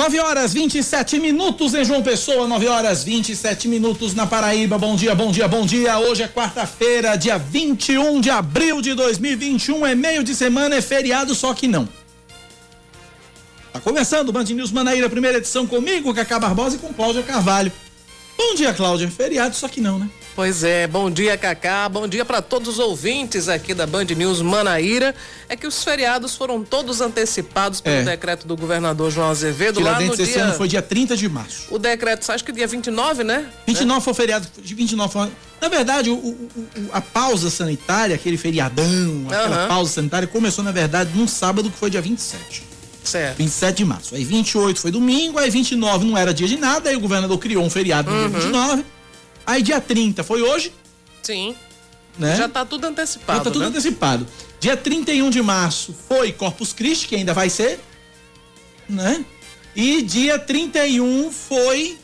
9 horas 27 minutos em João Pessoa, 9 horas 27 minutos na Paraíba. Bom dia, bom dia, bom dia. Hoje é quarta-feira, dia 21 de abril de 2021. É meio de semana, é feriado, só que não. Tá começando o Band News Manaíra, primeira edição comigo, Cacá Barbosa e com Cláudia Carvalho. Bom dia, Cláudia. Feriado, só que não, né? Pois é, bom dia, Cacá. Bom dia para todos os ouvintes aqui da Band News Manaíra. É que os feriados foram todos antecipados pelo É. decreto do governador João Azevedo lá no Tiradentes esse dia. ano foi dia 30 de março. O decreto, acho que dia 29, né? 29 foi o feriado, de 29 foi... Na verdade, o- o- o- a pausa sanitária, aquele feriadão, aquela Aham. pausa sanitária, começou, na verdade, num sábado que foi dia 27. Certo. 27 de março. Aí 28 foi domingo, aí 29 não era dia de nada, aí o governador criou um feriado no dia 29. Aí dia 30 foi hoje, Sim. né? Já tá tudo antecipado. Já tá tudo né? antecipado. Dia 31 de março foi Corpus Christi, que ainda vai ser, né? E dia 31 foi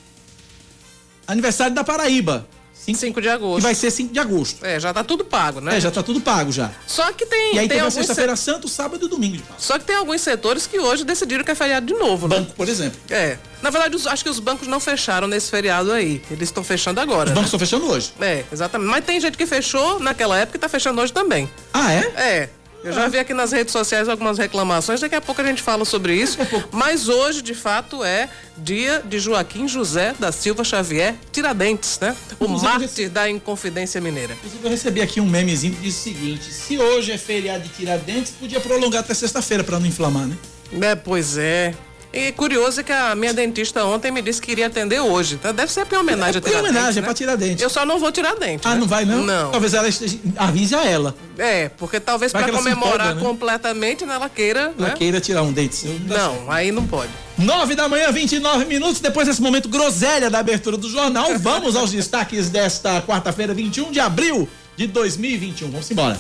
aniversário da Paraíba, 5 de que agosto. vai ser 5 de agosto. É, já tá tudo pago, né? É, já tá tudo pago já. Só que tem, E aí tem alguns sexta-feira santa, o sábado e domingo de Páscoa. Só que tem alguns setores que hoje decidiram que é feriado de novo, né? Banco, por exemplo. É. Na verdade, os- acho que os bancos não fecharam nesse feriado aí. Eles estão fechando agora. Os né? bancos estão fechando hoje. É, exatamente. Mas tem gente que fechou naquela época e tá fechando hoje também. Ah, é? É. Eu já vi aqui nas redes sociais algumas reclamações, daqui a pouco a gente fala sobre isso. Mas hoje, de fato, é dia de Joaquim José da Silva Xavier Tiradentes, né? O mártir da Inconfidência Mineira. Eu recebi aqui um memezinho que diz o seguinte: se hoje é feriado de Tiradentes, podia prolongar até sexta-feira pra não inflamar, né? É, pois é. E curioso é que a minha dentista ontem me disse que iria atender hoje. Então deve ser em homenagem a É em Tiradentes. homenagem, é né? pra Tiradentes. Eu só não vou tirar dente. Ah, né? não vai não? Não. Talvez ela esteja... avise a ela. É, porque talvez para comemorar empolga, né? completamente, né, ela queira, Ela né? queira tirar um dente certo. Não, aí não pode. 9 da manhã, 29 minutos. Depois desse momento groselha da abertura do jornal, vamos aos destaques desta quarta-feira, 21 de abril de 2021. Vamos embora.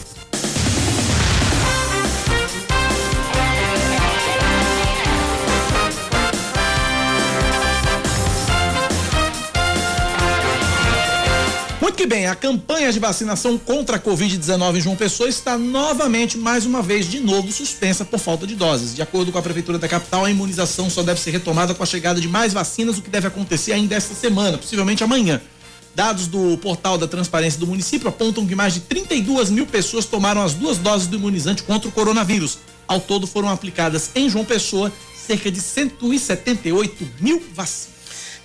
Muito que bem, a campanha de vacinação contra a Covid-19 em João Pessoa está novamente, mais uma vez, de novo suspensa por falta de doses. De acordo com a Prefeitura da capital, a imunização só deve ser retomada com a chegada de mais vacinas, o que deve acontecer ainda esta semana, possivelmente amanhã. Dados do portal da transparência do município apontam que mais de 32 mil pessoas tomaram as duas doses do imunizante contra o coronavírus. Ao todo foram aplicadas em João Pessoa cerca de 178 mil vacinas.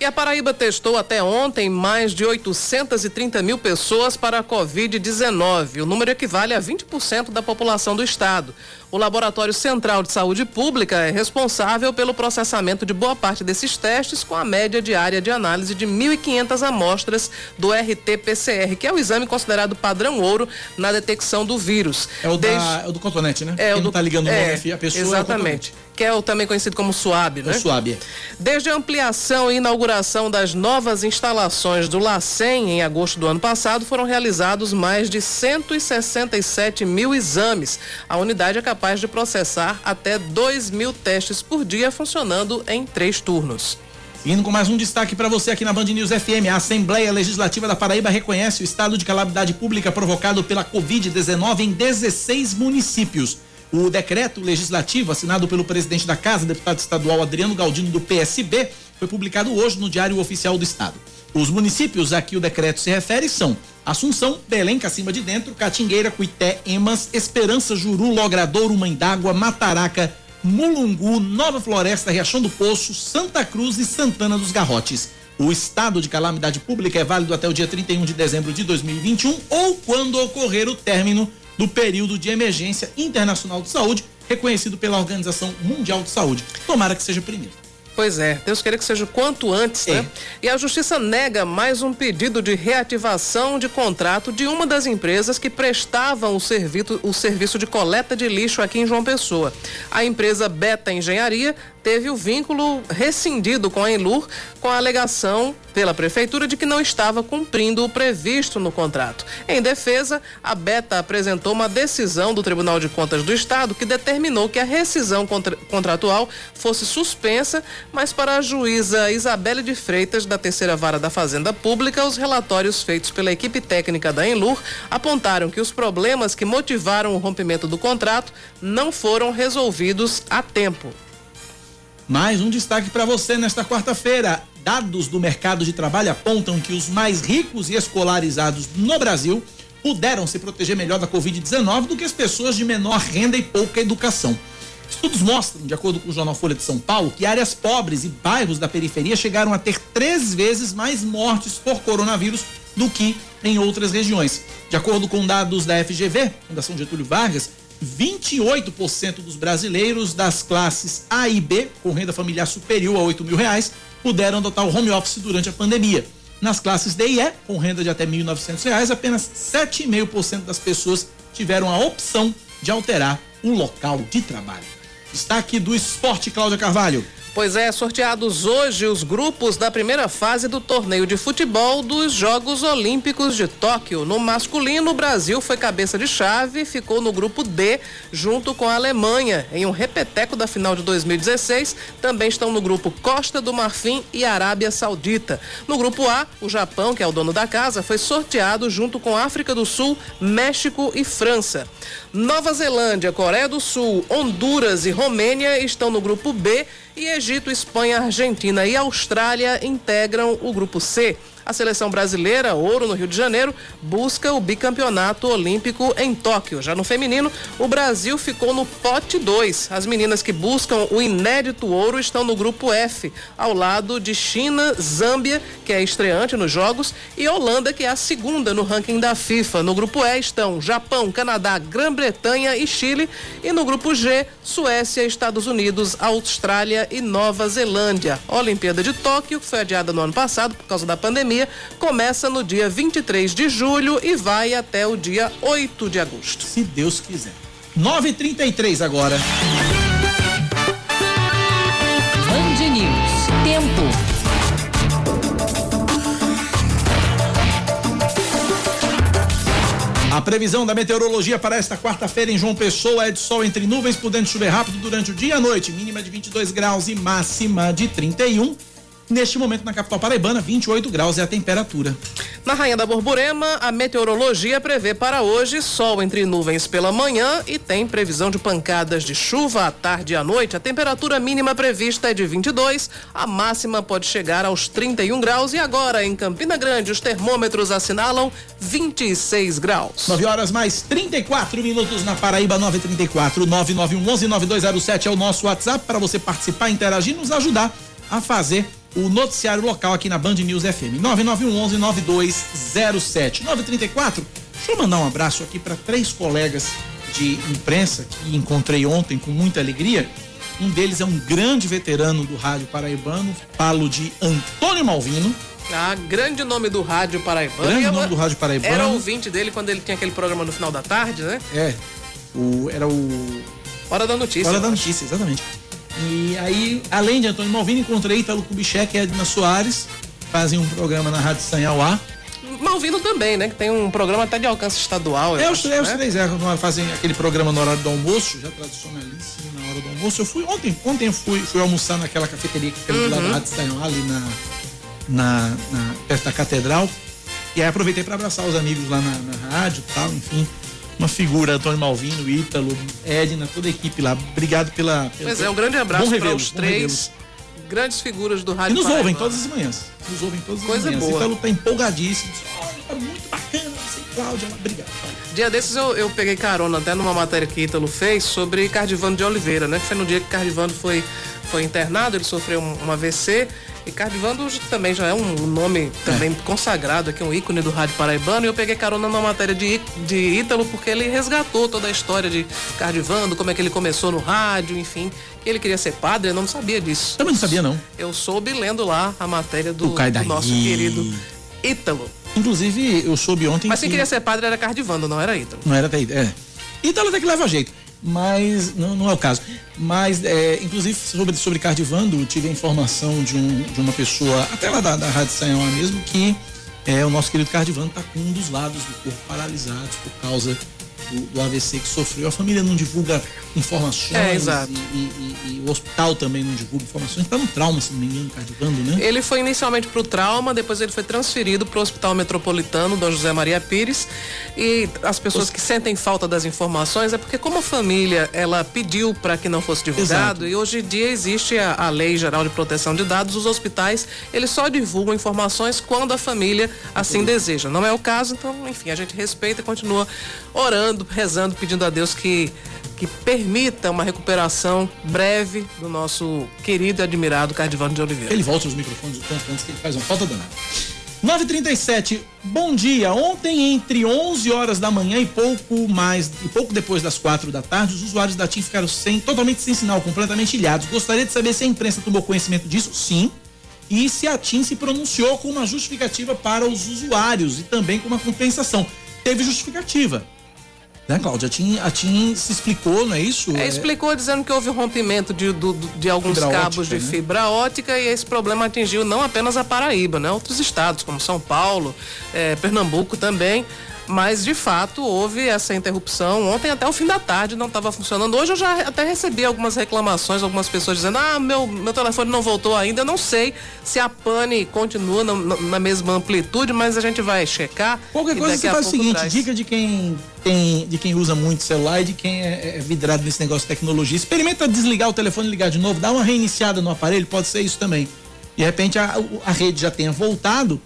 E a Paraíba testou até ontem mais de 830 mil pessoas para a Covid-19. O número equivale a 20% da população do estado. O Laboratório Central de Saúde Pública é responsável pelo processamento de boa parte desses testes, com a média diária de análise de 1.500 amostras do RT-PCR, que é o exame considerado padrão ouro na detecção do vírus. É o, Desde- da, é o do cotonete, né? É, Quem o não do, tá ligando o é, nome aqui, a pessoa Exatamente. que é o também conhecido como SUAB, é o, né? é o suave. é. Desde a ampliação e inauguração das novas instalações do LACEN em agosto do ano passado, foram realizados mais de 167 mil exames. A unidade é capaz de processar até 2 mil testes por dia, funcionando em três turnos. Seguindo com mais um destaque para você aqui na Band News FM, a Assembleia Legislativa da Paraíba reconhece o estado de calamidade pública provocado pela Covid-19 em 16 municípios. O decreto legislativo assinado pelo presidente da Casa, deputado estadual Adriano Galdino do PSB, foi publicado hoje no Diário Oficial do Estado. Os municípios a que o decreto se refere são Assunção, Belém, Cacimba de Dentro, Catingueira, Cuité, Emas, Esperança, Juru, Logradouro, Mãe d'Água, Mataraca, Mulungu, Nova Floresta, Riachão do Poço, Santa Cruz e Santana dos Garrotes. O estado de calamidade pública é válido até o dia 31 de dezembro de 2021 ou quando ocorrer o término do período de emergência internacional de saúde, reconhecido pela Organização Mundial de Saúde. Tomara que seja primeiro. Pois é, Deus queira que seja o quanto antes, É. né? E a Justiça nega mais um pedido de reativação de contrato de uma das empresas que prestavam o serviço, o serviço de coleta de lixo aqui em João Pessoa. A empresa Beta Engenharia teve o vínculo rescindido com a Enlur com a alegação pela prefeitura de que não estava cumprindo o previsto no contrato. Em defesa, a Beta apresentou uma decisão do Tribunal de Contas do Estado que determinou que a rescisão contra- contratual fosse suspensa, mas para a juíza Isabelle de Freitas, da terceira vara da Fazenda Pública, os relatórios feitos pela equipe técnica da Enlur apontaram que os problemas que motivaram o rompimento do contrato não foram resolvidos a tempo. Mais um destaque para você nesta quarta-feira. Dados do mercado de trabalho apontam que os mais ricos e escolarizados no Brasil puderam se proteger melhor da Covid-19 do que as pessoas de menor renda e pouca educação. Estudos mostram, de acordo com o jornal Folha de São Paulo, que áreas pobres e bairros da periferia chegaram a ter três vezes mais mortes por coronavírus do que em outras regiões. De acordo com dados da FGV, Fundação Getúlio Vargas, 28% dos brasileiros das classes A e B, com renda familiar superior a 8 mil reais, puderam adotar o home office durante a pandemia. Nas classes D e E, com renda de até R$ 1.900, apenas 7,5% das pessoas tiveram a opção de alterar o local de trabalho. Destaque do esporte, Cláudia Carvalho. Pois é, sorteados hoje os grupos da primeira fase do torneio de futebol dos Jogos Olímpicos de Tóquio. No masculino, o Brasil foi cabeça de chave e ficou no grupo D, junto com a Alemanha, em um repeteco da final de 2016. Também estão no grupo Costa do Marfim e Arábia Saudita. No grupo A, o Japão, que é o dono da casa, foi sorteado junto com África do Sul, México e França. Nova Zelândia, Coreia do Sul, Honduras e Romênia estão no grupo B e Egito, Espanha, Argentina e Austrália integram o grupo C. A seleção brasileira, ouro no Rio de Janeiro, busca o bicampeonato olímpico em Tóquio. Já no feminino, o Brasil ficou no pote 2. As meninas que buscam o inédito ouro estão no grupo F, ao lado de China, Zâmbia, que é estreante nos Jogos, e Holanda, que é a segunda no ranking da FIFA. No grupo E estão Japão, Canadá, Grã-Bretanha e Chile. E no grupo G, Suécia, Estados Unidos, Austrália e Nova Zelândia. A Olimpíada de Tóquio, foi adiada no ano passado por causa da pandemia pandemia começa no dia 23 de julho e vai até o dia 8 de agosto. Se Deus quiser. 9:33 agora. Band News. Tempo. A previsão da meteorologia para esta quarta-feira em João Pessoa é de sol entre nuvens, podendo chover rápido durante o dia e a noite, mínima de 22 graus e máxima de 31. Neste momento, na capital paraibana, 28 graus é a temperatura. Na Rainha da Borborema, a meteorologia prevê para hoje sol entre nuvens pela manhã e tem previsão de pancadas de chuva à tarde e à noite. A temperatura mínima prevista é de 22, a máxima pode chegar aos 31 graus. E agora, em Campina Grande, os termômetros assinalam 26 graus. 9 horas mais 34 minutos na Paraíba 934 991 9207 é o nosso WhatsApp para você participar, interagir, nos ajudar a fazer o noticiário local aqui na Band News FM. 9911 9207 934. Deixa eu mandar um abraço aqui para três colegas de imprensa que encontrei ontem com muita alegria. Um deles é um grande veterano do rádio paraibano, falo de Antônio Malvino. Ah, grande nome do rádio paraibano. Grande nome do rádio paraibano. Era ouvinte dele quando ele tinha aquele programa no final da tarde, né? É. O, era o. Hora da Notícia. Hora da Notícia, exatamente. E aí, além de Antônio Malvino, encontrei Italo Kubitschek e Edna Soares, fazem um programa na Rádio Sanhauá. Malvino também, né? Que tem um programa até de alcance estadual. É, os, é, os três é, fazem aquele programa no horário do almoço, já tradicionalíssimo na hora do almoço. Eu fui ontem, ontem eu fui, fui almoçar naquela cafeteria que fica uhum. da uhum. Rádio Sanhauá, ali na, na, na, perto da catedral. E aí aproveitei para abraçar os amigos lá na, na rádio e tal, enfim uma figura, Antônio Malvino, Ítalo, Edna, toda a equipe lá. Obrigado pela. pela pois é, um grande abraço para os três grandes figuras do rádio. E nos Paraíba. ouvem todas as manhãs. Nos ouvem todas Coisa as manhãs. Boa. Ítalo tá empolgadíssimo. Olha, tá muito bacana, você Cláudia. Obrigado. Dia desses eu, eu peguei carona até numa matéria que Ítalo fez sobre Cardivano de Oliveira, né? Que foi no dia que Cardivano foi, foi internado, ele sofreu um, um AVC Ricardo Ivando também já é um nome também é. consagrado aqui, um ícone do rádio paraibano. E eu peguei carona na matéria de, de Ítalo, porque ele resgatou toda a história de Ricardo Ivando, como é que ele começou no rádio, enfim. Que ele queria ser padre, eu não sabia disso. Também não sabia, não. Eu soube lendo lá a matéria do, do nosso querido Ítalo. Inclusive, eu soube ontem. Mas quem que... queria ser padre era Cardivando, não era Ítalo. Não era até é. Ítalo até que leva jeito mas não, não é o caso. Mas, é, inclusive, sobre, sobre Cardivando, tive a informação de, um, de uma pessoa, até lá da, da Rádio Sanhão mesmo, que é, o nosso querido Cardivando está com um dos lados do corpo paralisados por causa do, do AVC que sofreu. A família não divulga informações. É, exato. E, e- e- e o hospital também não divulga informações. Tá no trauma, se não me engano, cardigando, né? Ele foi inicialmente para o trauma, depois ele foi transferido para o Hospital Metropolitano Dom José Maria Pires. E as pessoas que sentem falta das informações é porque como a família ela pediu para que não fosse divulgado Exato. e hoje em dia existe a, a Lei Geral de Proteção de Dados, os hospitais eles só divulgam informações quando a família assim deseja. Não é o caso, então enfim a gente respeita e continua orando, rezando, pedindo a Deus que que permita uma recuperação breve do nosso querido e admirado Cardivano de Oliveira. Ele volta os microfones o quanto antes que ele faz uma falta danada. 9h37, bom dia. Ontem, entre 11 horas da manhã e pouco mais, e pouco depois das 4 da tarde, os usuários da TIM ficaram sem, totalmente sem sinal, completamente ilhados. Gostaria de saber se a imprensa tomou conhecimento disso? Sim. E se a TIM se pronunciou com uma justificativa para os usuários e também com uma compensação. Teve justificativa. Né, Cláudia? A TIM, a TIM se explicou, não é isso? É, explicou dizendo que houve rompimento de, do- de alguns Fibra cabos ótica, de né? fibra ótica e esse problema atingiu não apenas a Paraíba, né? Outros estados, como São Paulo, eh, Pernambuco também. Mas de fato houve essa interrupção. Ontem até o fim da tarde não estava funcionando. Hoje eu já até recebi algumas reclamações, algumas pessoas dizendo: ah, meu, meu telefone não voltou ainda. Eu não sei se a pane continua na, na- mesma amplitude, mas a gente vai checar. Qualquer coisa você faz o seguinte, traz. dica de quem tem, de quem usa muito celular e de quem é, é vidrado nesse negócio de tecnologia. Experimenta desligar o telefone e ligar de novo, dá uma reiniciada no aparelho, pode ser isso também. De repente a, a rede já tenha voltado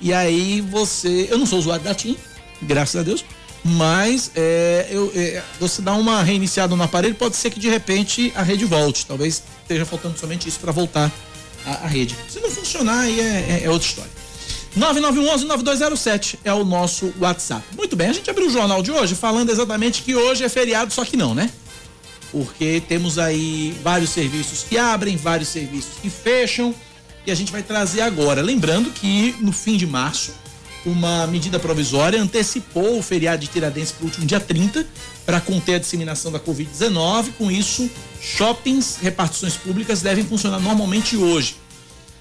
e aí você, eu não sou usuário da TIM, graças a Deus, mas é, eu, é, você dá uma reiniciada no aparelho, pode ser que de repente a rede volte. Talvez esteja faltando somente isso para voltar a, a rede. Se não funcionar, aí é- é- é outra história. 9911-9207 é o nosso WhatsApp. Muito bem, a gente abriu o jornal de hoje falando exatamente que hoje é feriado, só que não, né? Porque temos aí vários serviços que abrem, vários serviços que fecham, e a gente vai trazer agora. Lembrando que no fim de março, uma medida provisória antecipou o feriado de Tiradentes para o último dia 30 para conter a disseminação da Covid-19. Com isso, shoppings, repartições públicas devem funcionar normalmente hoje.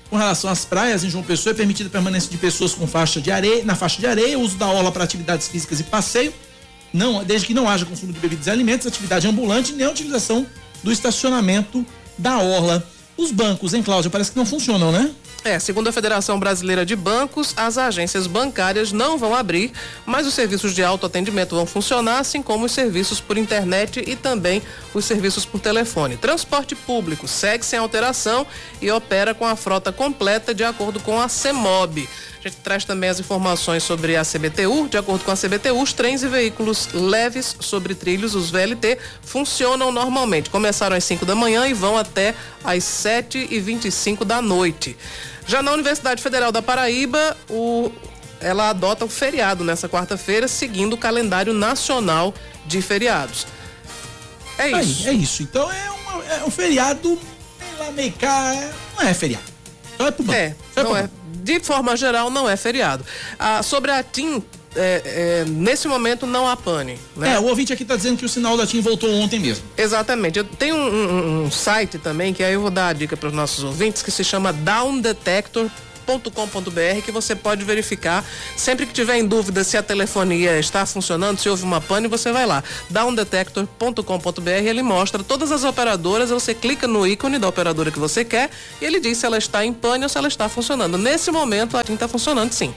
Com relação às praias, em João Pessoa é permitida a permanência de pessoas com faixa de areia, na faixa de areia, uso da orla para atividades físicas e passeio, não, desde que não haja consumo de bebidas e alimentos, atividade ambulante, nem a utilização do estacionamento da orla. Os bancos, hein, Cláudia, parece que não funcionam, né? É, segundo a Federação Brasileira de Bancos, as agências bancárias não vão abrir, mas os serviços de autoatendimento vão funcionar, assim como os serviços por internet e também os serviços por telefone. Transporte público segue sem alteração e opera com a frota completa de acordo com a CEMOB. A gente traz também as informações sobre a CBTU. De acordo com a CBTU, os trens e veículos leves sobre trilhos, os VLT, funcionam normalmente. Começaram às 5 da manhã e vão até às 7 e 25 da noite. Já na Universidade Federal da Paraíba, o- ela adota o feriado nessa quarta-feira, seguindo o calendário nacional de feriados. É Aí, isso. é isso. Então é, uma- é um feriado, lá, meio cá, é- não é feriado. Só é pro banco. É, Só não pro é. banco. De forma geral, não é feriado. Ah, sobre a TIM, é, é, nesse momento não há pane. Né? É, o ouvinte aqui tá dizendo que o sinal da TIM voltou ontem mesmo. Exatamente. Eu tenho um, um- um site também, que aí eu vou dar a dica para os nossos ouvintes, que se chama downdetector.com.br que você pode verificar sempre que tiver em dúvida se a telefonia está funcionando, se houve uma pane, você vai lá. downdetector.com.br, ele mostra todas as operadoras, você clica no ícone da operadora que você quer e ele diz se ela está em pane ou se ela está funcionando. Nesse momento a TIM está funcionando sim.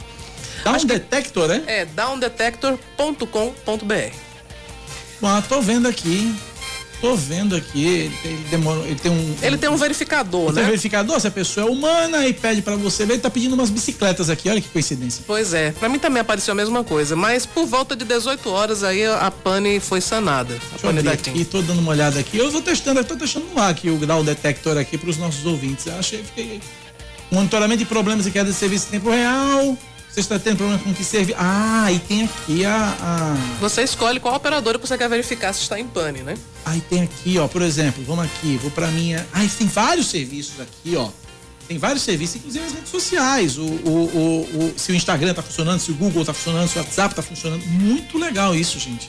Dá um detector, né? É downdetector.com.br. Ah, tô vendo aqui. Tô vendo aqui. Ele tem, ele demora, ele tem um. Ele tem um verificador, Tem um né? verificador, se a pessoa é humana e pede pra você ver, ele tá pedindo umas bicicletas aqui, olha que coincidência. Pois é, pra mim também apareceu a mesma coisa, mas por volta de 18 horas aí a pane foi sanada. A Deixa eu pane abrir da aqui, tô dando uma olhada aqui. Eu vou testando, eu tô testando ar aqui o grau detector aqui pros nossos ouvintes. Eu achei, fiquei. Monitoramento de problemas e queda de serviço em tempo real. Você está tendo problema com que serve? Ah, e tem aqui a, a. Você escolhe qual operadora você quer verificar se está em pane, né? Aí tem aqui, ó, por exemplo, vamos aqui, vou pra minha. Ai, tem vários serviços aqui, ó. Tem vários serviços, inclusive as redes sociais. O, o, o, o- se o Instagram tá funcionando, se o Google tá funcionando, se o WhatsApp tá funcionando. Muito legal isso, gente.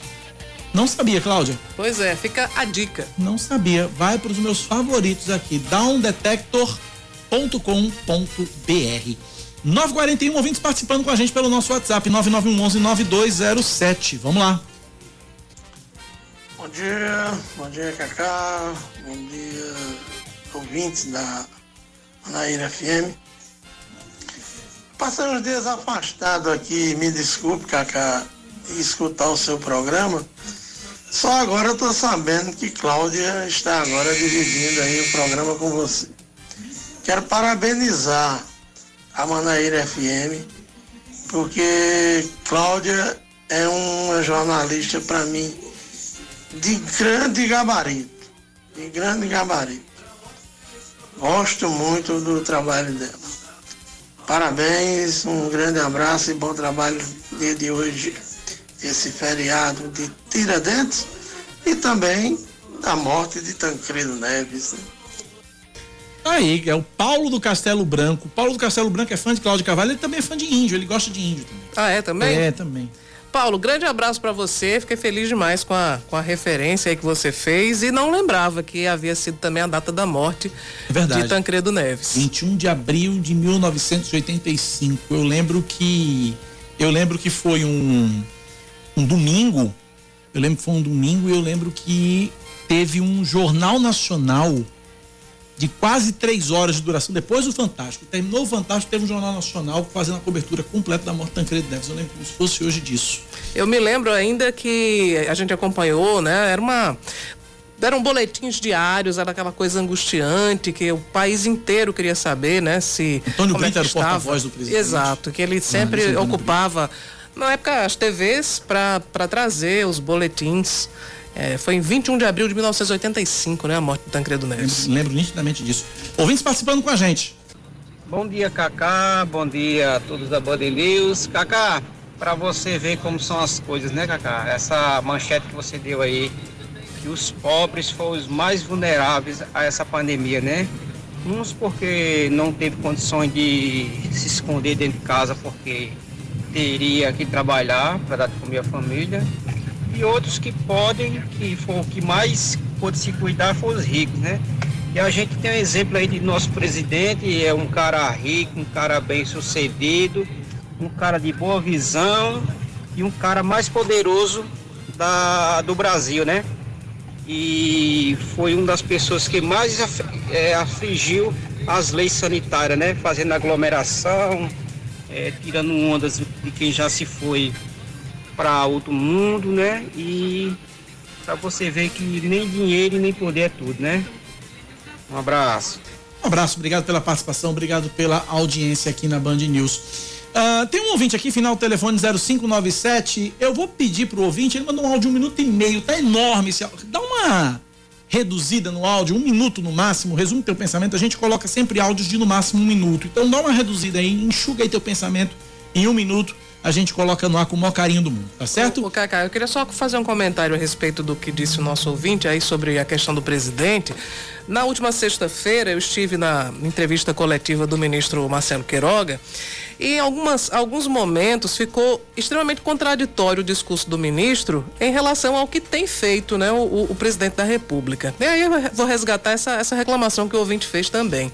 Não sabia, Cláudia? Pois é, fica a dica. Não sabia. Vai para os meus favoritos aqui, downdetector.com.br. 941 ouvintes participando com a gente pelo nosso WhatsApp 9911 9207. Vamos lá. Bom dia, bom dia Cacá, bom dia ouvintes da Manaíra FM. Passei uns dias afastado aqui, me desculpe Cacá, escutar o seu programa. Só agora eu tô sabendo que Cláudia está agora dividindo aí o programa com você. Quero parabenizar a Manaíra FM, porque Cláudia é uma jornalista para mim de grande gabarito. De grande gabarito. Gosto muito do trabalho dela. Parabéns, um grande abraço e bom trabalho dia de hoje, esse feriado de Tiradentes e também da morte de Tancredo Neves. Né? Aí, é o Paulo do Castelo Branco. O Paulo do Castelo Branco é fã de Cláudio Carvalho, ele também é fã de índio, ele gosta de índio também. Ah, é também? É, também. Paulo, grande abraço para você. Fiquei feliz demais com a, com a referência aí que você fez e não lembrava que havia sido também a data da morte Verdade. de Tancredo Neves. 21 de abril de 1985. Eu lembro que eu lembro que foi um um domingo. Eu lembro que foi um domingo e eu lembro que teve um jornal nacional de quase três horas de duração, depois do Fantástico. Terminou o Fantástico, teve um Jornal Nacional fazendo a cobertura completa da morte de Tancredo Neves. Eu lembro como se fosse hoje disso. Eu me lembro ainda que a gente acompanhou, né? Era uma eram boletins diários, era aquela coisa angustiante que o país inteiro queria saber, né? Se Antônio Brito é era o porta-voz do presidente. Exato, que ele sempre ah, ocupava na época as TVs para trazer os boletins é, foi em 21 de abril de 1985, né? A morte do Tancredo Neves. Lembro, lembro nitidamente disso. Ouvintes participando com a gente. Bom dia, Cacá. Bom dia a todos da Band News. Cacá, para você ver como são as coisas, né, Cacá? Essa manchete que você deu aí, que os pobres foram os mais vulneráveis a essa pandemia, né? Uns porque não teve condições de se esconder dentro de casa porque teria que trabalhar para dar de comer a família e outros que podem, que for que mais pode se cuidar, foram os ricos, né? E a gente tem um exemplo aí de nosso presidente, é um cara rico, um cara bem sucedido, um cara de boa visão e um cara mais poderoso da, do Brasil, né? E foi uma das pessoas que mais é, afligiu as leis sanitárias, né? Fazendo aglomeração, é, tirando ondas de quem já se foi para outro mundo, né? E para você ver que nem dinheiro nem poder é tudo, né? Um abraço. Um abraço, obrigado pela participação, obrigado pela audiência aqui na Band News. Uh, tem um ouvinte aqui, final telefone 0597. Eu vou pedir pro ouvinte, ele mandou um áudio de um minuto e meio, tá enorme esse áudio. Dá uma reduzida no áudio, um minuto no máximo, resume teu pensamento. A gente coloca sempre áudios de no máximo um minuto. Então dá uma reduzida aí, enxuga aí teu pensamento em um minuto a gente coloca no ar com o maior carinho do mundo, tá certo? O Cacá, eu queria só fazer um comentário a respeito do que disse o nosso ouvinte aí sobre a questão do presidente. Na última sexta-feira, eu estive na entrevista coletiva do ministro Marcelo Queiroga e em algumas, alguns momentos ficou extremamente contraditório o discurso do ministro em relação ao que tem feito né, o, o presidente da República. E aí eu vou resgatar essa, essa reclamação que o ouvinte fez também.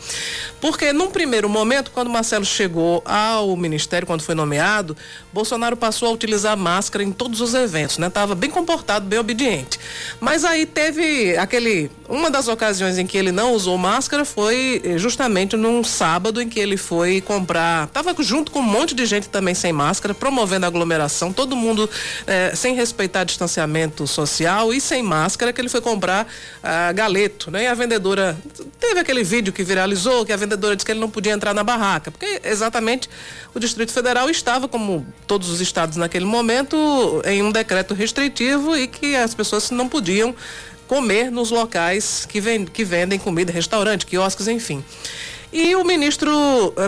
Porque num primeiro momento, quando Marcelo chegou ao ministério, quando foi nomeado, Bolsonaro passou a utilizar máscara em todos os eventos, né? Tava bem comportado, bem obediente. Mas aí teve aquele. Uma das ocasiões em que ele não usou máscara foi eh, justamente num sábado em que ele foi comprar. Tava junto com um monte de gente também sem máscara, promovendo aglomeração, todo mundo eh, sem respeitar distanciamento social e sem máscara, que ele foi comprar uh, galeto, né? E a vendedora. Teve aquele vídeo que viralizou, que a vendedora disse que ele não podia entrar na barraca, porque exatamente o Distrito Federal estava, como todos os estados naquele momento, em um decreto restritivo e que as pessoas não podiam comer nos locais que, vend, que vendem comida, restaurante, quiosques, enfim. E o ministro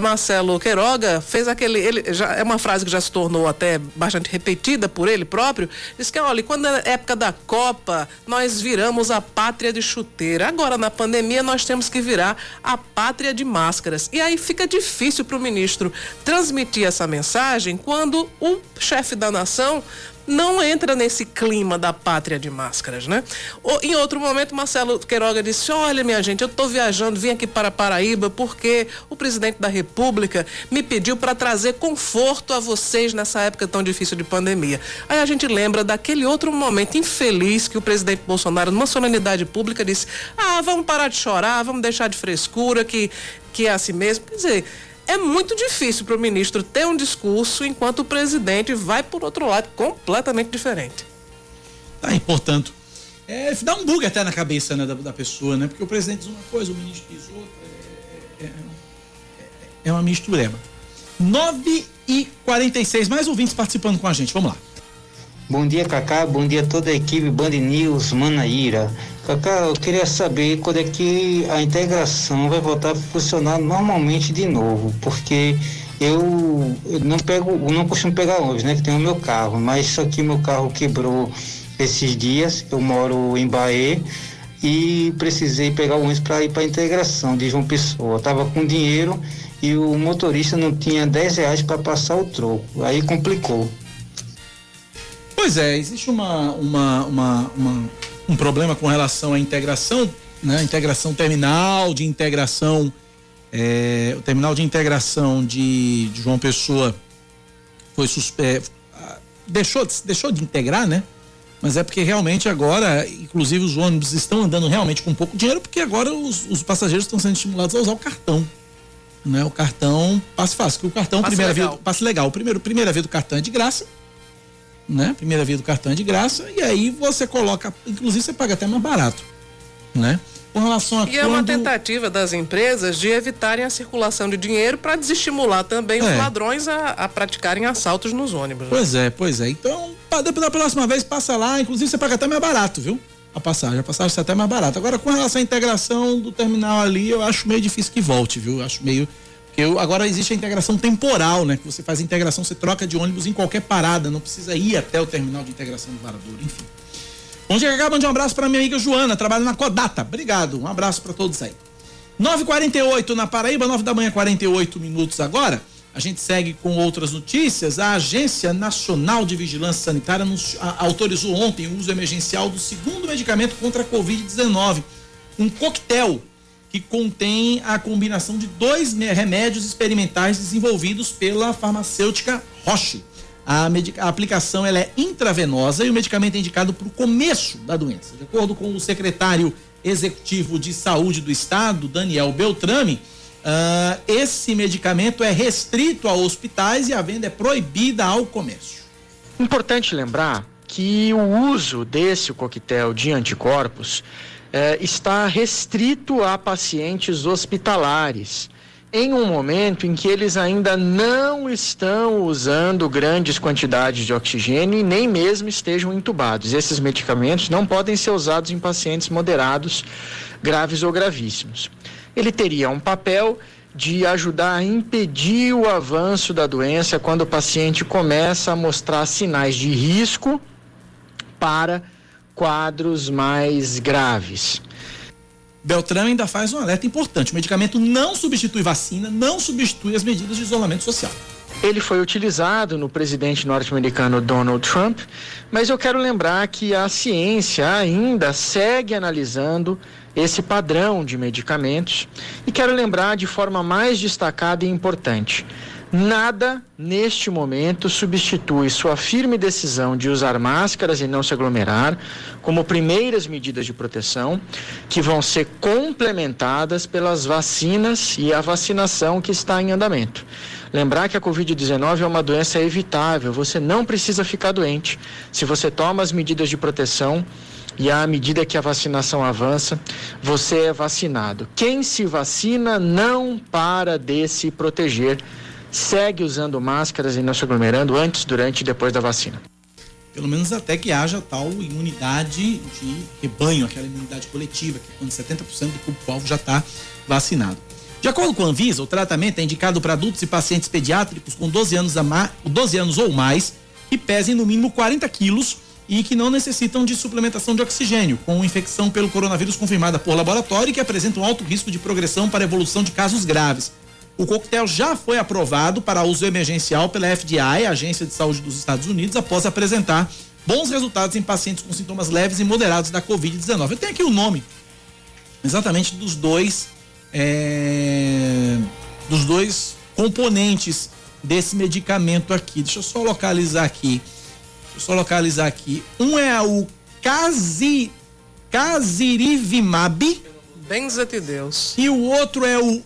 Marcelo Queiroga fez aquele. Ele, já, é uma frase que já se tornou até bastante repetida por ele próprio. Diz que, olha, quando é época da Copa, nós viramos a pátria de chuteira. Agora, na pandemia, nós temos que virar a pátria de máscaras. E aí fica difícil para o ministro transmitir essa mensagem quando o chefe da nação não entra nesse clima da pátria de máscaras, né? Ou, em outro momento, Marcelo Queiroga disse: Olha, minha gente, eu estou viajando, vim aqui para Paraíba porque o presidente da República me pediu para trazer conforto a vocês nessa época tão difícil de pandemia. Aí a gente lembra daquele outro momento infeliz que o presidente Bolsonaro, numa solenidade pública, disse: Ah, vamos parar de chorar, vamos deixar de frescura, que, que é assim mesmo. Quer dizer é muito difícil para o ministro ter um discurso enquanto o presidente vai por outro lado completamente diferente. Tá, e portanto, é, dá um bug até na cabeça né, da, da, pessoa, né? Porque o presidente diz uma coisa, o ministro diz outra. É, é, é, é uma mistureba. 9 e 46 mais ouvintes participando com a gente. Vamos lá. Bom dia, Cacá. Bom dia a toda a equipe Band News Manaíra. Cacá, eu queria saber quando é que a integração vai voltar a funcionar normalmente de novo, porque eu, não pego, eu não costumo pegar ônibus, né? Que tem o meu carro, mas só que meu carro quebrou esses dias. Eu moro em Bahia e precisei pegar o ônibus para ir para a integração de João Pessoa. Tava com dinheiro e o motorista não tinha 10 reais para passar o troco. Aí complicou. Pois é, existe uma, uma, uma, uma um problema com relação à integração, né? Integração terminal, de integração, é, o terminal de integração de, de João Pessoa foi suspenso, deixou, deixou de integrar, né? Mas é porque realmente agora, inclusive os ônibus estão andando realmente com pouco dinheiro, porque agora os, os passageiros estão sendo estimulados a usar o cartão. Né? O cartão passe fácil, que o cartão passe primeira legal. via, passe legal. O primeiro, primeira via do cartão é de graça né? Primeira via do cartão é de graça e aí você coloca, inclusive você paga até mais barato, né? Com relação a e quando... é uma tentativa das empresas de evitarem a circulação de dinheiro para desestimular também é. os ladrões a, a, praticarem assaltos nos ônibus. Né? Pois é, pois é. Então, da próxima vez passa lá, inclusive você paga até mais barato, viu? A passagem, a passagem está até mais barata. Agora, com relação à integração do terminal ali, eu acho meio difícil que volte, viu? Eu acho meio porque agora existe a integração temporal, né? Que você faz a integração, você troca de ônibus em qualquer parada, não precisa ir até o terminal de integração do Varadouro, enfim. Bom dia, Gagá, mande um abraço para minha amiga Joana, trabalha na Codata. Obrigado, um abraço para todos aí. 9h48 na Paraíba, 9 da manhã, 48 minutos agora. A gente segue com outras notícias. A Agência Nacional de Vigilância Sanitária autorizou ontem o uso emergencial do segundo medicamento contra a Covid-19, um coquetel que contém a combinação de dois remédios experimentais desenvolvidos pela farmacêutica Roche. A, a, aplicação é intravenosa e o medicamento é indicado para o começo da doença. De acordo com o secretário executivo de saúde do estado, Daniel Beltrame, uh, esse medicamento é restrito a hospitais e a venda é proibida ao comércio. Importante lembrar que o uso desse coquetel de anticorpos eh, está restrito a pacientes hospitalares, em um momento em que eles ainda não estão usando grandes quantidades de oxigênio e nem mesmo estejam entubados. Esses medicamentos não podem ser usados em pacientes moderados, graves ou gravíssimos. Ele teria um papel de ajudar a impedir o avanço da doença quando o paciente começa a mostrar sinais de risco para quadros mais graves. Beltrão ainda faz um alerta importante: o medicamento não substitui vacina, não substitui as medidas de isolamento social. Ele foi utilizado no presidente norte-americano Donald Trump, mas eu quero lembrar que a ciência ainda segue analisando esse padrão de medicamentos e quero lembrar de forma mais destacada e importante. Nada neste momento substitui sua firme decisão de usar máscaras e não se aglomerar como primeiras medidas de proteção que vão ser complementadas pelas vacinas e a vacinação que está em andamento. Lembrar que a Covid-19 é uma doença evitável, você não precisa ficar doente. Se você toma as medidas de proteção, e à medida que a vacinação avança, você é vacinado. Quem se vacina não para de se proteger segue usando máscaras e não se aglomerando antes, durante e depois da vacina. Pelo menos até que haja tal imunidade de rebanho, aquela imunidade coletiva, que é quando 70% do público-alvo já está vacinado. De acordo com a Anvisa, o tratamento é indicado para adultos e pacientes pediátricos com 12 anos, a 12 anos ou mais que pesem no mínimo 40 quilos e que não necessitam de suplementação de oxigênio, com infecção pelo coronavírus confirmada por laboratório e que apresentam alto risco de progressão para evolução de casos graves. O coquetel já foi aprovado para uso emergencial pela FDA, Agência de Saúde dos Estados Unidos, após apresentar bons resultados em pacientes com sintomas leves e moderados da Covid-19. Eu tenho aqui o nome exatamente dos dois é, dos dois componentes desse medicamento aqui. Deixa eu só localizar aqui. Deixa eu só localizar aqui. Um é o Casi, Casirivimab. Benza-te Deus. E o outro é o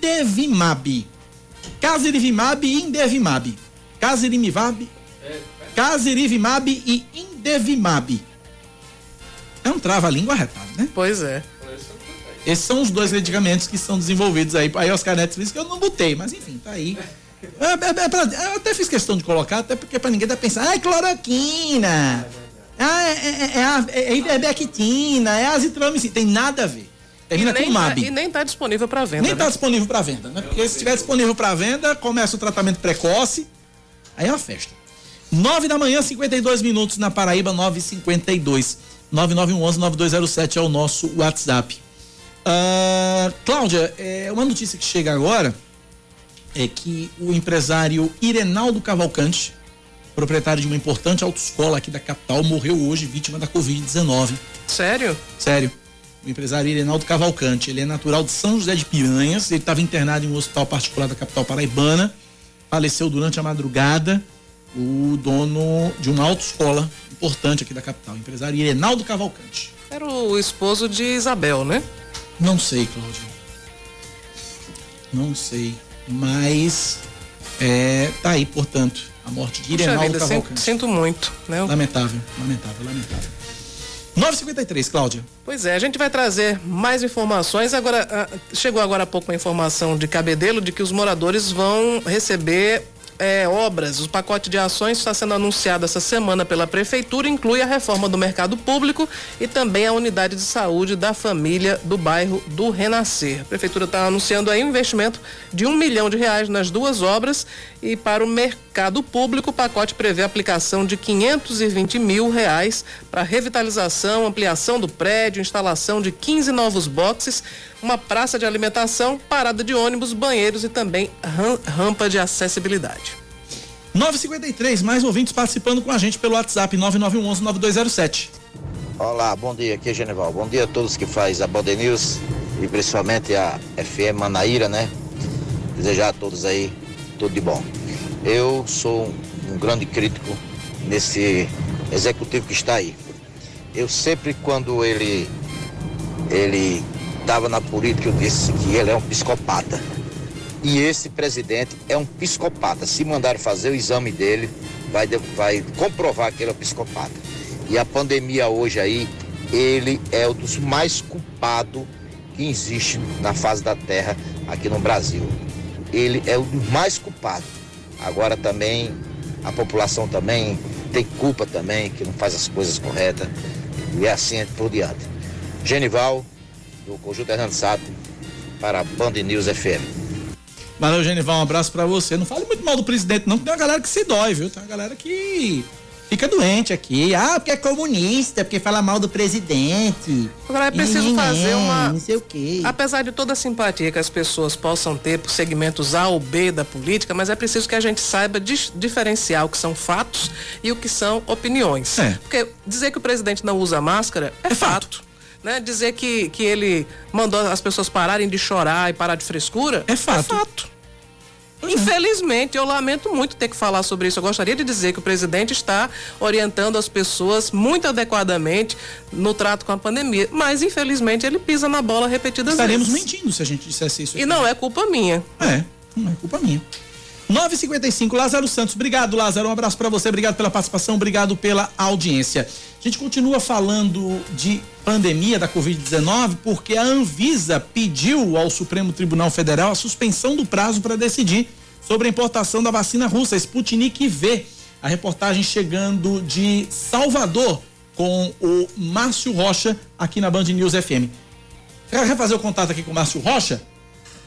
Indevimab. Casirivimab e Indevimab. Casirivimab, Casirivimab e Indevimab. É um trava-língua retado, né? Pois é. Esses são os dois medicamentos que são desenvolvidos aí. Aí Oscar Neto disse que eu não botei, mas enfim, tá aí. É, é, é pra, eu até fiz questão de colocar, até porque para ninguém tá pensando, ah, é cloroquina. Ah, é, é, é, é, bectina, é azitromicina. Tem nada a ver. Termina com MAB. Tá, e nem tá disponível para venda. Nem né? tá disponível para venda, né? Porque se estiver disponível para venda, começa o tratamento precoce. Aí é uma festa. 9 da manhã, 52 minutos na Paraíba, 9h52. 9911-9207 é o nosso WhatsApp. Uh, Cláudia, é, uma notícia que chega agora é que o empresário Irenaldo Cavalcante, proprietário de uma importante autoescola aqui da capital, morreu hoje vítima da Covid-19. Sério? Sério. O empresário Irenaldo Cavalcante, ele é natural de São José de Piranhas, ele estava internado em um hospital particular da capital paraibana, faleceu durante a madrugada, o dono de uma autoescola importante aqui da capital, o empresário Irenaldo Cavalcante. Era o esposo de Isabel, né? Não sei, Cláudio. Não sei. Mas é, tá aí, portanto, a morte de Irenaldo vida, Cavalcante. Sinto, muito, né? Lamentável, lamentável, lamentável. 953, Cláudia. Pois é, a gente vai trazer mais informações. Agora, ah, chegou agora há pouco uma informação de Cabedelo de que os moradores vão receber é, obras. O pacote de ações está sendo anunciado essa semana pela Prefeitura, inclui a reforma do mercado público e também a unidade de saúde da família do bairro do Renascer. A Prefeitura está anunciando aí um investimento de um milhão de reais nas duas obras e para o mercado público o pacote prevê a aplicação de 520 mil reais para revitalização, ampliação do prédio, instalação de 15 novos boxes, uma praça de alimentação, parada de ônibus, banheiros e também rampa de acessibilidade. 953, mais ouvintes participando com a gente pelo WhatsApp 9911-9207. Olá, bom dia, aqui é Genival. Bom dia a todos que faz a Band News e principalmente a FM Manaíra, né? Desejar a todos aí tudo de bom. Eu sou um grande crítico nesse executivo que está aí. Eu sempre quando ele ele estava na política, eu disse que ele é um psicopata. E esse presidente é um psicopata. Se mandar fazer o exame dele, vai, vai comprovar que ele é um psicopata. E a pandemia hoje aí, ele é um dos mais culpados que existe na face da terra aqui no Brasil. Ele é o mais culpado. Agora também, a população também tem culpa também, que não faz as coisas corretas. E é assim por diante. Genival, do Conjunto Hernando Sato, para a Band News FM. Valeu, Genival, um abraço para você. Não fale muito mal do presidente, não, que tem uma galera que se dói, viu? Tem uma galera que fica doente aqui. Ah, porque é comunista, porque fala mal do presidente. Agora é preciso fazer uma. Não sei o quê. Apesar de toda a simpatia que as pessoas possam ter por segmentos A ou B da política, mas é preciso que a gente saiba diferenciar o que são fatos e o que são opiniões. É. Porque dizer que o presidente não usa máscara é, é fato. fato. Né? Dizer que, que ele mandou as pessoas pararem de chorar e parar de frescura é fato. É fato. Infelizmente, eu lamento muito ter que falar sobre isso. Eu gostaria de dizer que o presidente está orientando as pessoas muito adequadamente no trato com a pandemia, mas infelizmente ele pisa na bola repetidas Estaremos vezes. Estaremos mentindo se a gente dissesse isso. Aqui. E não é culpa minha. É, não é culpa minha. 955 Lázaro Santos. Obrigado, Lázaro. Um abraço para você. Obrigado pela participação, obrigado pela audiência. A gente continua falando de pandemia da Covid-19 porque a Anvisa pediu ao Supremo Tribunal Federal a suspensão do prazo para decidir sobre a importação da vacina russa Sputnik V. A reportagem chegando de Salvador com o Márcio Rocha aqui na Band News FM. Quer fazer o contato aqui com o Márcio Rocha?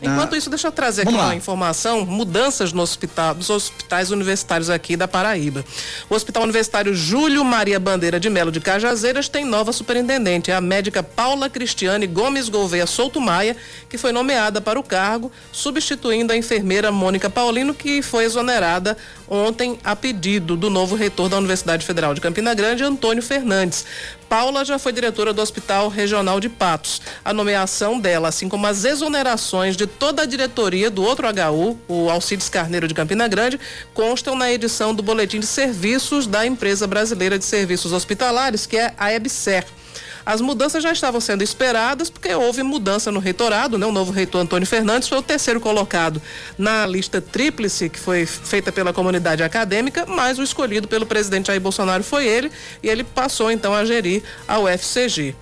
Enquanto ah, isso, deixa eu trazer aqui lá. uma informação: mudanças no hospital, nos hospitais universitários aqui da Paraíba. O Hospital Universitário Júlio Maria Bandeira de Melo de Cajazeiras tem nova superintendente, a médica Paula Cristiane Gomes Gouveia Souto Maia, que foi nomeada para o cargo, substituindo a enfermeira Mônica Paulino, que foi exonerada ontem a pedido do novo reitor da Universidade Federal de Campina Grande, Antônio Fernandes. Paula já foi diretora do Hospital Regional de Patos. A nomeação dela, assim como as exonerações de toda a diretoria do outro HU, o Alcides Carneiro de Campina Grande, constam na edição do Boletim de Serviços da Empresa Brasileira de Serviços Hospitalares, que é a EBSER. As mudanças já estavam sendo esperadas porque houve mudança no reitorado, né? O novo reitor Antônio Fernandes foi o terceiro colocado na lista tríplice que foi feita pela comunidade acadêmica, mas o escolhido pelo presidente Jair Bolsonaro foi ele e ele passou então a gerir a UFCG.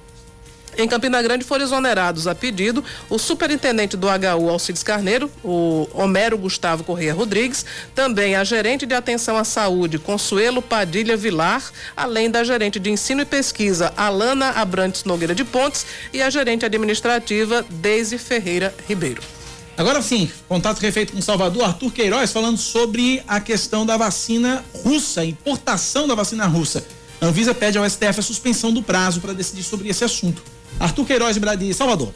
Em Campina Grande foram exonerados a pedido o superintendente do HU Alcides Carneiro, o Homero Gustavo Correia Rodrigues, também a gerente de atenção à saúde Consuelo Padilha Vilar, além da gerente de ensino e pesquisa Alana Abrantes Nogueira de Pontes e a gerente administrativa Deise Ferreira Ribeiro. Agora sim, contato refeito com Salvador, Arthur Queiroz, falando sobre a questão da vacina russa, importação da vacina russa. A Anvisa pede ao STF a suspensão do prazo para decidir sobre esse assunto. Arthur Queiroz de Salvador.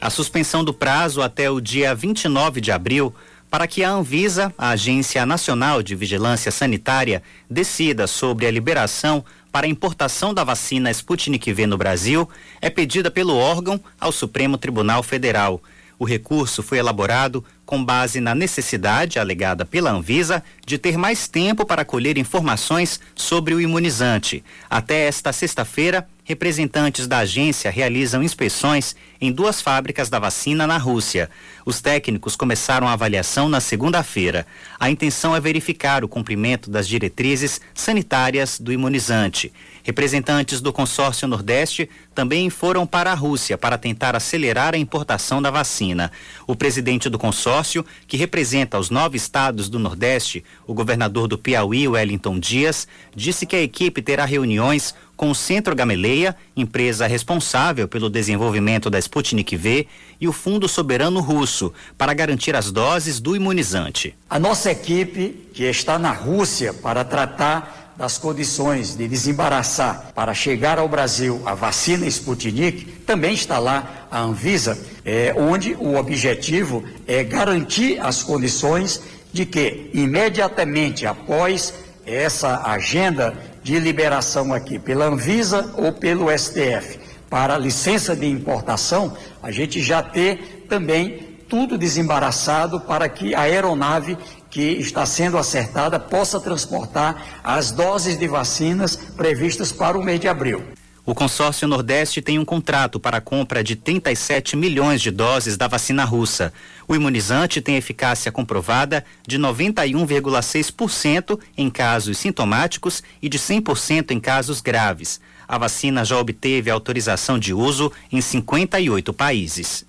A suspensão do prazo até o dia 29 de abril para que a Anvisa, a Agência Nacional de Vigilância Sanitária, decida sobre a liberação para a importação da vacina Sputnik V no Brasil, é pedida pelo órgão ao Supremo Tribunal Federal. O recurso foi elaborado com base na necessidade alegada pela Anvisa de ter mais tempo para colher informações sobre o imunizante. Até esta sexta-feira, representantes da agência realizam inspeções em duas fábricas da vacina na Rússia. Os técnicos começaram a avaliação na segunda-feira. A intenção é verificar o cumprimento das diretrizes sanitárias do imunizante. Representantes do consórcio Nordeste também foram para a Rússia para tentar acelerar a importação da vacina. O presidente do consórcio, que representa os nove estados do Nordeste, o governador do Piauí, Wellington Dias, disse que a equipe terá reuniões com o Centro Gameleia, empresa responsável pelo desenvolvimento da Sputnik V, e o Fundo Soberano Russo, para garantir as doses do imunizante. A nossa equipe, que está na Rússia para tratar das condições de desembaraçar para chegar ao Brasil a vacina Sputnik, também está lá a Anvisa, é, onde o objetivo é garantir as condições de que, imediatamente após essa agenda de liberação aqui pela Anvisa ou pelo STF para licença de importação, a gente já ter também tudo desembaraçado para que a aeronave que está sendo acertada possa transportar as doses de vacinas previstas para o mês de abril. O consórcio Nordeste tem um contrato para a compra de 37 milhões de doses da vacina russa. O imunizante tem eficácia comprovada de 91,6% em casos sintomáticos e de 100% em casos graves. A vacina já obteve autorização de uso em 58 países.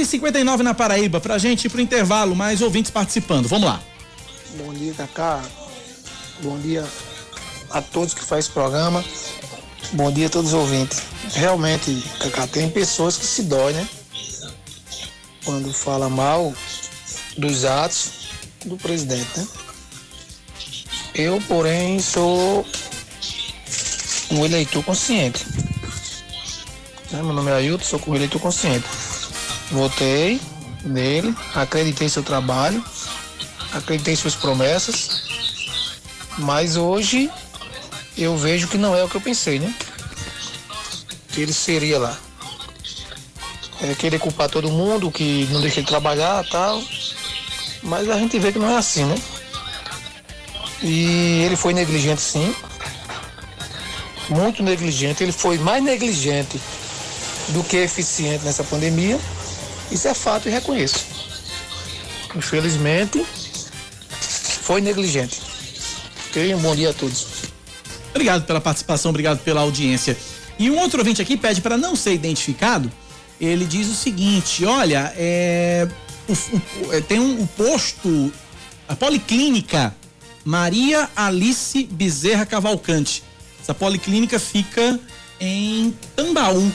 9h59 na Paraíba, pra gente ir pro intervalo, mais ouvintes participando. Vamos lá. Bom dia, Cacá. Bom dia a todos que fazem programa. Bom dia a todos os ouvintes. Realmente, Cacá, tem pessoas que se dói, né? Quando fala mal dos atos do presidente, né? Eu, porém, sou um eleitor consciente. Né? Meu nome é Ailton, sou um eleitor consciente. Votei nele, acreditei em seu trabalho, acreditei em suas promessas, mas hoje eu vejo que não é o que eu pensei, né? Que ele seria lá. É querer culpar todo mundo, que não deixa ele trabalhar tal. Mas a gente vê que não é assim, né? E ele foi negligente sim. Muito negligente. Ele foi mais negligente do que eficiente nessa pandemia. Isso é fato e reconheço. Infelizmente, foi negligente. Ok? Um bom dia a todos. Obrigado pela participação, obrigado pela audiência. E um outro ouvinte aqui pede para não ser identificado. Ele diz o seguinte: olha, é, o, o, é, tem um, o posto a Policlínica Maria Alice Bezerra Cavalcante. Essa policlínica fica em Tambaú.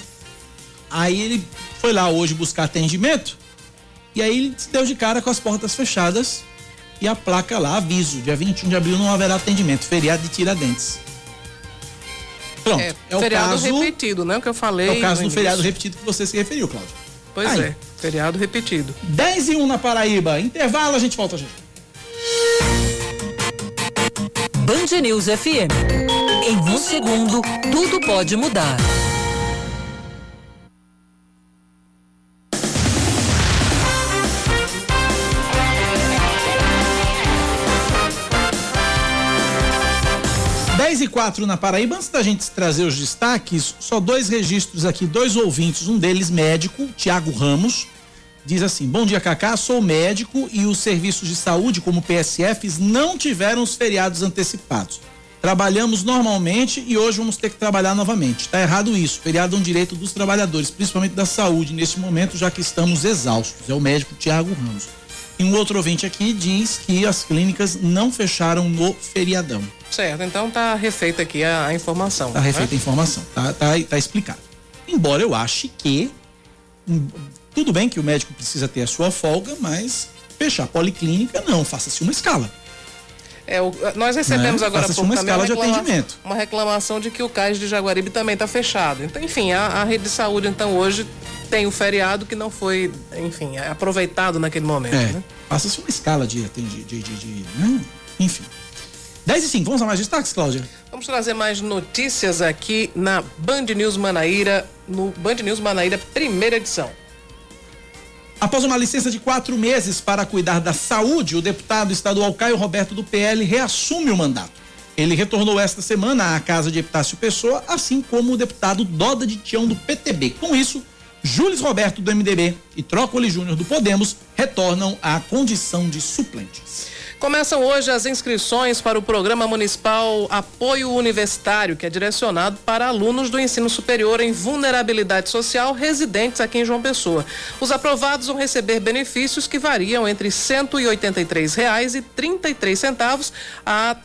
Aí ele foi lá hoje buscar atendimento e aí ele se deu de cara com as portas fechadas e a placa lá, aviso, dia 21 de abril não haverá atendimento, feriado de Tiradentes. Pronto, é, é o feriado caso, repetido, né? O que eu falei. É o caso do feriado repetido que você se referiu, Cláudio. Pois aí. é, feriado repetido. 10 e 1 na Paraíba. Intervalo, a gente volta, gente. Band News FM. Em um segundo, tudo pode mudar. Quatro na Paraíba, antes da gente trazer os destaques, só dois registros aqui, dois ouvintes, um deles médico, Tiago Ramos, diz assim: Bom dia, Cacá. Sou médico e os serviços de saúde, como PSFs, não tiveram os feriados antecipados. Trabalhamos normalmente e hoje vamos ter que trabalhar novamente. Está errado isso. Feriado é um direito dos trabalhadores, principalmente da saúde, neste momento, já que estamos exaustos. É o médico Tiago Ramos. E um outro ouvinte aqui diz que as clínicas não fecharam no feriadão. Certo, então tá refeita aqui a, a informação. Tá refeita né? a informação, tá, tá, tá explicado. Embora eu ache que tudo bem que o médico precisa ter a sua folga, mas fechar a policlínica não, faça-se uma escala. É, o, nós recebemos né? agora pouco uma escala uma, de atendimento. uma reclamação de que o CAIS de Jaguaribe também está fechado. Então, enfim, a, a, rede de saúde então hoje tem o feriado que não foi, enfim, é aproveitado naquele momento. É, né? Faça-se uma escala de, de, de, de, de né? enfim. 10 e 5, vamos a mais destaques, Cláudia? Vamos trazer mais notícias aqui na Band News Manaíra, no Band News Manaíra, primeira edição. Após uma licença de quatro meses para cuidar da saúde, o deputado estadual Caio Roberto do PL reassume o mandato. Ele retornou esta semana à casa de Epitácio Pessoa, assim como o deputado Doda de Tião do PTB. Com isso, Júlio Roberto do MDB e Trócoli Júnior do Podemos retornam à condição de suplentes. Começam hoje as inscrições para o Programa Municipal Apoio Universitário, que é direcionado para alunos do ensino superior em vulnerabilidade social residentes aqui em João Pessoa. Os aprovados vão receber benefícios que variam entre R$ 183,33 a R$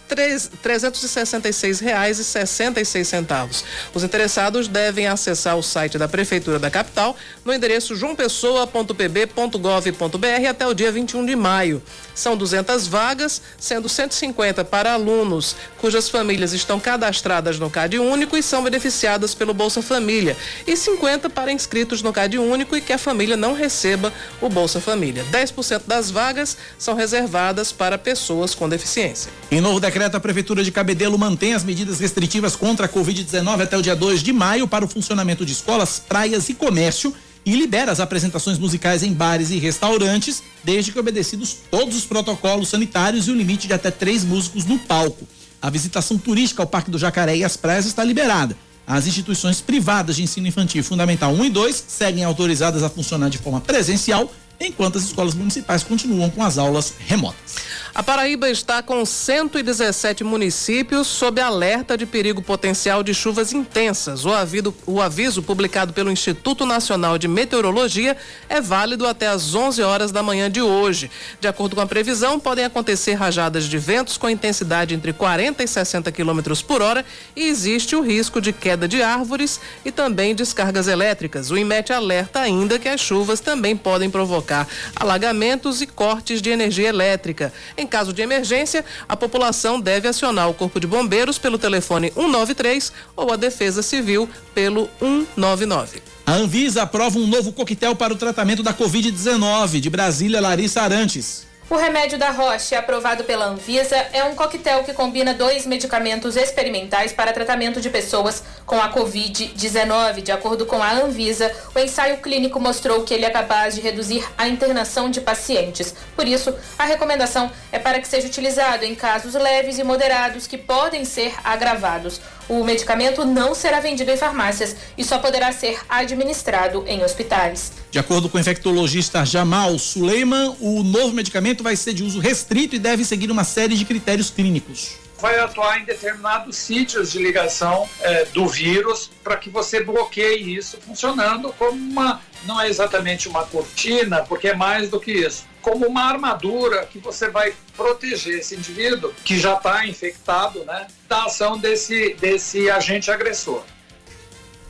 366,66. Os interessados devem acessar o site da Prefeitura da capital no endereço joaopessoa.pb.gov.br até o dia 21 de maio. São 200 vagas, sendo 150 para alunos cujas famílias estão cadastradas no CAD Único e são beneficiadas pelo Bolsa Família, e 50 para inscritos no CAD Único e que a família não receba o Bolsa Família. 10% das vagas são reservadas para pessoas com deficiência. Em novo decreto, a Prefeitura de Cabedelo mantém as medidas restritivas contra a Covid-19 até o dia 2 de maio para o funcionamento de escolas, praias e comércio e libera as apresentações musicais em bares e restaurantes, desde que obedecidos todos os protocolos sanitários e o limite de até três músicos no palco. A visitação turística ao Parque do Jacaré e às praias está liberada. As instituições privadas de ensino infantil fundamental 1 e 2 seguem autorizadas a funcionar de forma presencial enquanto as escolas municipais continuam com as aulas remotas. A Paraíba está com 117 municípios sob alerta de perigo potencial de chuvas intensas. O aviso, o aviso publicado pelo Instituto Nacional de Meteorologia é válido até às 11 horas da manhã de hoje. De acordo com a previsão, podem acontecer rajadas de ventos com intensidade entre 40 e 60 km por hora e existe o risco de queda de árvores e também descargas elétricas. O IMET alerta ainda que as chuvas também podem provocar provocar alagamentos e cortes de energia elétrica. Em caso de emergência, a população deve acionar o Corpo de Bombeiros pelo telefone 193 ou a Defesa Civil pelo 199. A Anvisa aprova um novo coquetel para o tratamento da Covid-19 de Brasília, Larissa Arantes. O remédio da Roche, aprovado pela Anvisa, é um coquetel que combina dois medicamentos experimentais para tratamento de pessoas com a Covid-19. De acordo com a Anvisa, o ensaio clínico mostrou que ele é capaz de reduzir a internação de pacientes. Por isso, a recomendação é para que seja utilizado em casos leves e moderados que podem ser agravados. O medicamento não será vendido em farmácias e só poderá ser administrado em hospitais. De acordo com o infectologista Jamal Suleiman, o novo medicamento vai ser de uso restrito e deve seguir uma série de critérios clínicos vai atuar em determinados sítios de ligação é, do vírus para que você bloqueie isso funcionando como uma não é exatamente uma cortina porque é mais do que isso como uma armadura que você vai proteger esse indivíduo que já está infectado, né, da ação desse, desse agente agressor.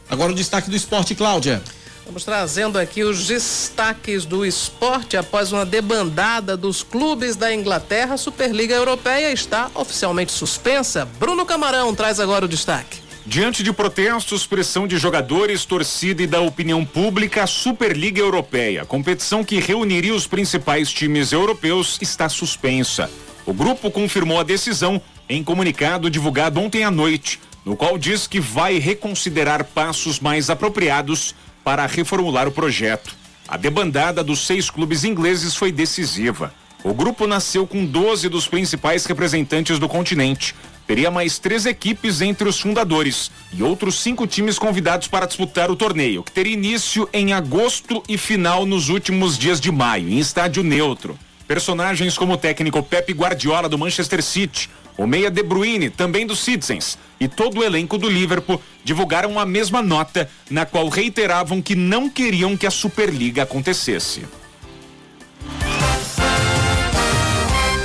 Agora o destaque do esporte, Cláudia. Estamos trazendo aqui os destaques do esporte após uma debandada dos clubes da Inglaterra. A Superliga Europeia está oficialmente suspensa. Bruno Camarão traz agora o destaque. Diante de protestos, pressão de jogadores, torcida e da opinião pública, a Superliga Europeia, competição que reuniria os principais times europeus, está suspensa. O grupo confirmou a decisão em comunicado divulgado ontem à noite, no qual diz que vai reconsiderar passos mais apropriados para reformular o projeto. A debandada dos seis clubes ingleses foi decisiva. O grupo nasceu com 12 dos principais representantes do continente. Teria mais três equipes entre os fundadores e outros cinco times convidados para disputar o torneio, que teria início em agosto e final nos últimos dias de maio, em estádio neutro. Personagens como o técnico Pepe Guardiola do Manchester City, o meia De Bruyne, também do Citizens, e todo o elenco do Liverpool divulgaram a mesma nota, na qual reiteravam que não queriam que a Superliga acontecesse.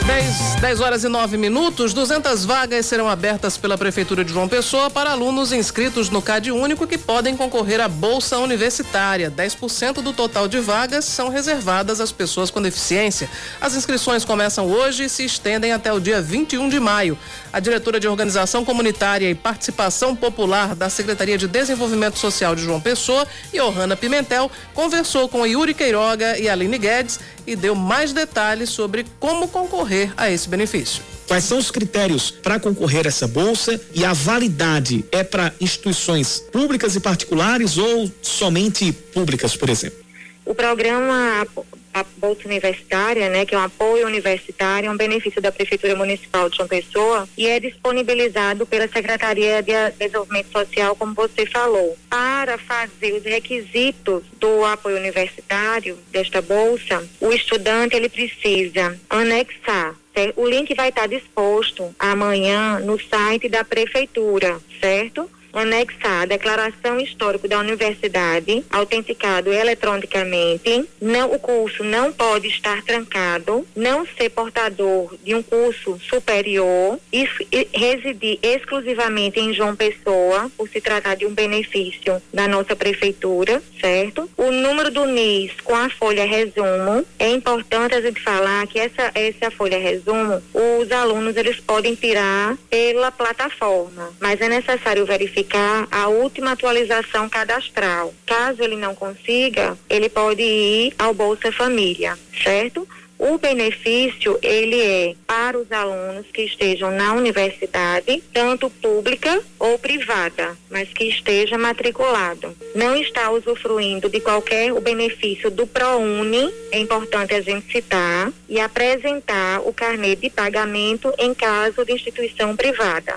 10, 10 horas e 9 minutos, 200 vagas serão abertas pela Prefeitura de João Pessoa para alunos inscritos no CAD Único que podem concorrer à Bolsa Universitária. 10% do total de vagas são reservadas às pessoas com deficiência. As inscrições começam hoje e se estendem até o dia 21 de maio. A diretora de Organização Comunitária e Participação Popular da Secretaria de Desenvolvimento Social de João Pessoa, Johanna Pimentel, conversou com Yuri Queiroga e Aline Guedes e deu mais detalhes sobre como concorrer a esse benefício. Quais são os critérios para concorrer a essa bolsa e a validade é para instituições públicas e particulares ou somente públicas, por exemplo? O programa a Bolsa Universitária, né, que é um apoio universitário, é um benefício da Prefeitura Municipal de João Pessoa e é disponibilizado pela Secretaria de Desenvolvimento Social, como você falou. Para fazer os requisitos do apoio universitário desta bolsa, o estudante ele precisa anexar o link vai estar disposto amanhã no site da prefeitura, certo? Anexar a declaração histórica da universidade, autenticado eletronicamente. Não, o curso não pode estar trancado, não ser portador de um curso superior e, e residir exclusivamente em João Pessoa, por se tratar de um benefício da nossa prefeitura, certo? O número do NIS com a folha resumo, é importante a gente falar que essa, essa folha resumo, os alunos eles podem tirar pela plataforma, mas é necessário verificar verificar a última atualização cadastral. Caso ele não consiga, ele pode ir ao Bolsa Família, certo? O benefício, ele é para os alunos que estejam na universidade, tanto pública ou privada, mas que esteja matriculado. Não está usufruindo de qualquer o benefício do ProUni, é importante a gente citar, e apresentar o carnê de pagamento em caso de instituição privada.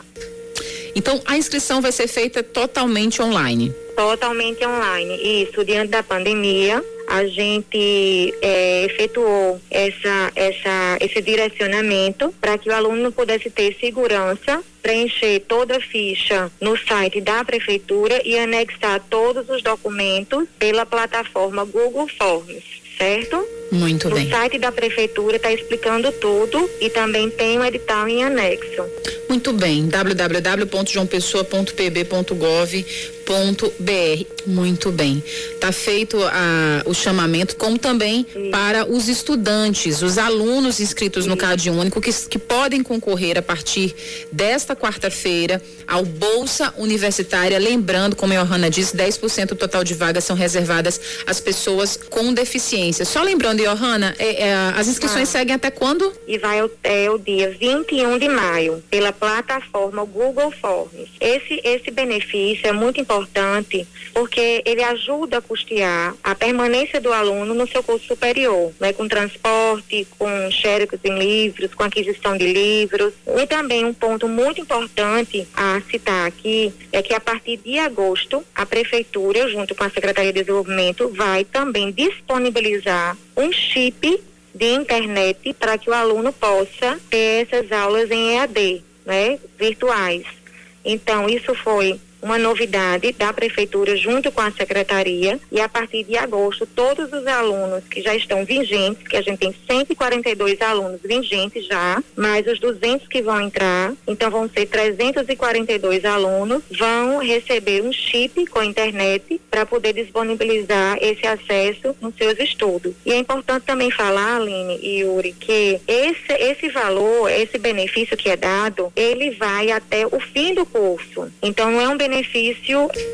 Então, a inscrição vai ser feita totalmente online? Totalmente online. Isso, diante da pandemia, a gente é, efetuou essa, essa, esse direcionamento para que o aluno pudesse ter segurança, preencher toda a ficha no site da prefeitura e anexar todos os documentos pela plataforma Google Forms, certo? Muito no bem. O site da prefeitura está explicando tudo e também tem um edital em anexo. Muito bem. www.joaopessoa.pb.gov.br. Muito bem. Está feito a, o chamamento, como também Sim. para os estudantes, os alunos inscritos Sim. no CAD Único, que, que podem concorrer a partir desta quarta-feira ao Bolsa Universitária. Lembrando, como a Johanna disse, 10% do total de vagas são reservadas às pessoas com deficiência. Só lembrando e Johanna, é, é, as inscrições ah. seguem até quando? E vai até o dia 21 de maio, pela plataforma Google Forms. Esse, esse benefício é muito importante porque ele ajuda a custear a permanência do aluno no seu curso superior, né, com transporte, com xerox em livros, com aquisição de livros. E também um ponto muito importante a citar aqui é que a partir de agosto, a Prefeitura, junto com a Secretaria de Desenvolvimento, vai também disponibilizar um chip de internet para que o aluno possa ter essas aulas em EAD, né, virtuais. Então, isso foi uma novidade da prefeitura junto com a secretaria e a partir de agosto todos os alunos que já estão vigentes, que a gente tem 142 alunos vigentes já, mais os 200 que vão entrar, então vão ser 342 alunos, vão receber um chip com internet para poder disponibilizar esse acesso nos seus estudos. E é importante também falar, Aline e Yuri, que esse, esse valor, esse benefício que é dado, ele vai até o fim do curso. Então não é um benefício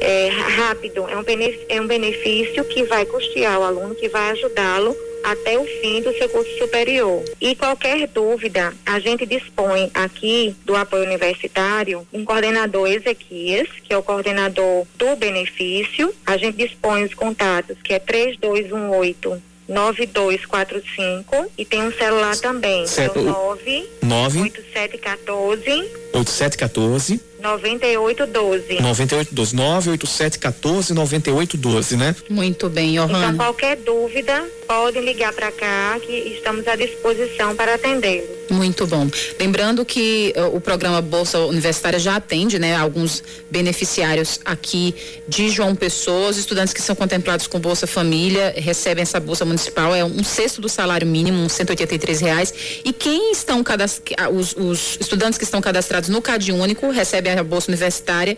é, rápido, é um, benefício, é um benefício que vai custear o aluno, que vai ajudá-lo até o fim do seu curso superior. E qualquer dúvida, a gente dispõe aqui do apoio universitário um coordenador Ezequias, que é o coordenador do benefício. A gente dispõe os contatos, que é 3218 9245 e tem um celular também, Certo. é o 9 9 8714 8714 9812. 9812 98714 9812, né? Muito bem, Então, Johanna. qualquer dúvida, pode ligar para cá que estamos à disposição para atendê-los. Muito bom. Lembrando que eh, o programa Bolsa Universitária já atende, né, alguns beneficiários aqui de João Pessoa. Os estudantes que são contemplados com Bolsa Família recebem essa bolsa municipal, é um sexto do salário mínimo, uns 183 reais. E quem estão cadast... os, os estudantes que estão cadastrados no Cade Único recebem a bolsa universitária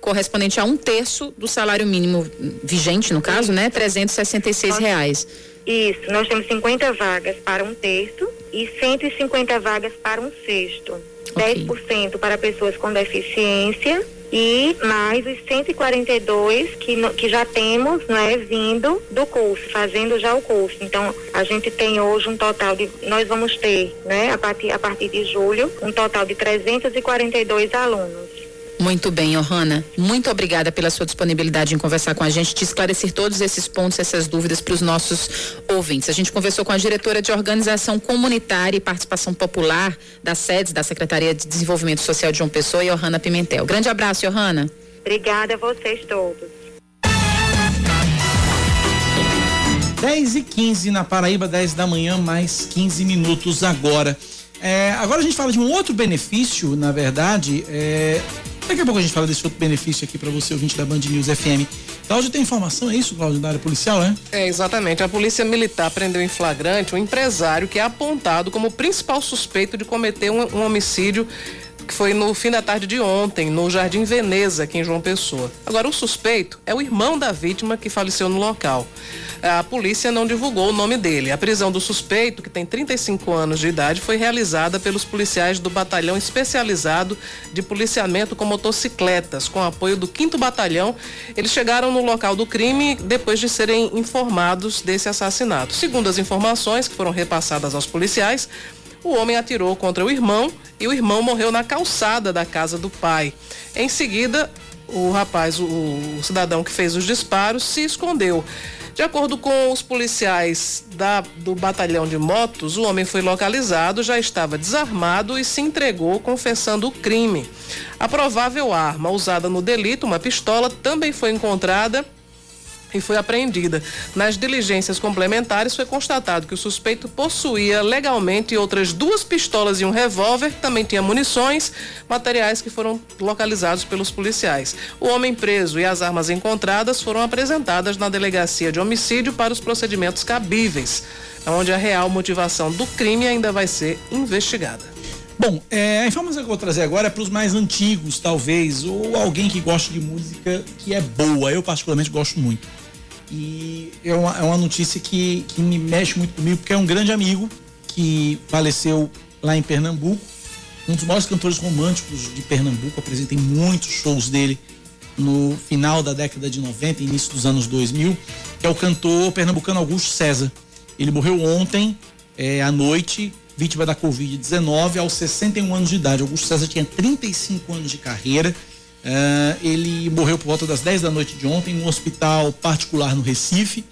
correspondente a um terço do salário mínimo vigente, no caso, né, 366 reais. Isso, nós temos 50 vagas para um terço e 150 vagas para um sexto. 10% para pessoas com deficiência e mais os 142 que, no- que já temos né, vindo do curso, fazendo já o curso. Então, a gente tem hoje um total de, nós vamos ter, né, a partir, a partir de julho, um total de 342 alunos. Muito bem, Johanna. Muito obrigada pela sua disponibilidade em conversar com a gente, de esclarecer todos esses pontos, essas dúvidas para os nossos ouvintes. A gente conversou com a diretora de Organização Comunitária e Participação Popular da SEDES, da Secretaria de Desenvolvimento Social de João Pessoa, Johanna Pimentel. Grande abraço, Johanna. Obrigada a vocês todos. 10 e 15 na Paraíba, 10 da manhã, mais 15 minutos agora. É, agora a gente fala de um outro benefício, na verdade. é, daqui a pouco a gente fala desse outro benefício aqui para você, ouvinte da Band News FM. Cláudio, tem informação, é isso, Cláudio, da área policial, é? É, exatamente. A Polícia Militar prendeu em flagrante um empresário que é apontado como principal suspeito de cometer um, um homicídio que foi no fim da tarde de ontem, no Jardim Veneza, aqui em João Pessoa. Agora, o suspeito é o irmão da vítima que faleceu no local. A polícia não divulgou o nome dele. A prisão do suspeito, que tem 35 anos de idade, foi realizada pelos policiais do Batalhão Especializado de Policiamento com Motocicletas, com apoio do 5 Batalhão. Eles chegaram no local do crime depois de serem informados desse assassinato. Segundo as informações que foram repassadas aos policiais, o homem atirou contra o irmão e o irmão morreu na calçada da casa do pai. Em seguida, o rapaz, o, o cidadão que fez os disparos, se escondeu. De acordo com os policiais da- do batalhão de motos, o homem foi localizado, já estava desarmado e se entregou confessando o crime. A provável arma usada no delito, uma pistola, também foi encontrada e foi apreendida. Nas diligências complementares foi constatado que o suspeito possuía legalmente outras duas pistolas e um revólver, também tinha munições, materiais que foram localizados pelos policiais. O homem preso e as armas encontradas foram apresentadas na delegacia de homicídio para os procedimentos cabíveis, onde a real motivação do crime ainda vai ser investigada. Bom, é, a informação que eu vou trazer agora é para os mais antigos, talvez, ou alguém que gosta de música que é boa. Eu, particularmente, gosto muito. E é uma, é uma notícia que, que me mexe muito comigo, porque é um grande amigo que faleceu lá em Pernambuco. Um dos maiores cantores românticos de Pernambuco. Apresentei muitos shows dele no final da década de 90, início dos anos 2000, que é o cantor pernambucano Augusto César. Ele morreu ontem, é, à noite, vítima da Covid-19, aos 61 anos de idade. Augusto César tinha 35 anos de carreira. Ah, ele morreu por volta das 10 da noite de ontem em um hospital particular no Recife.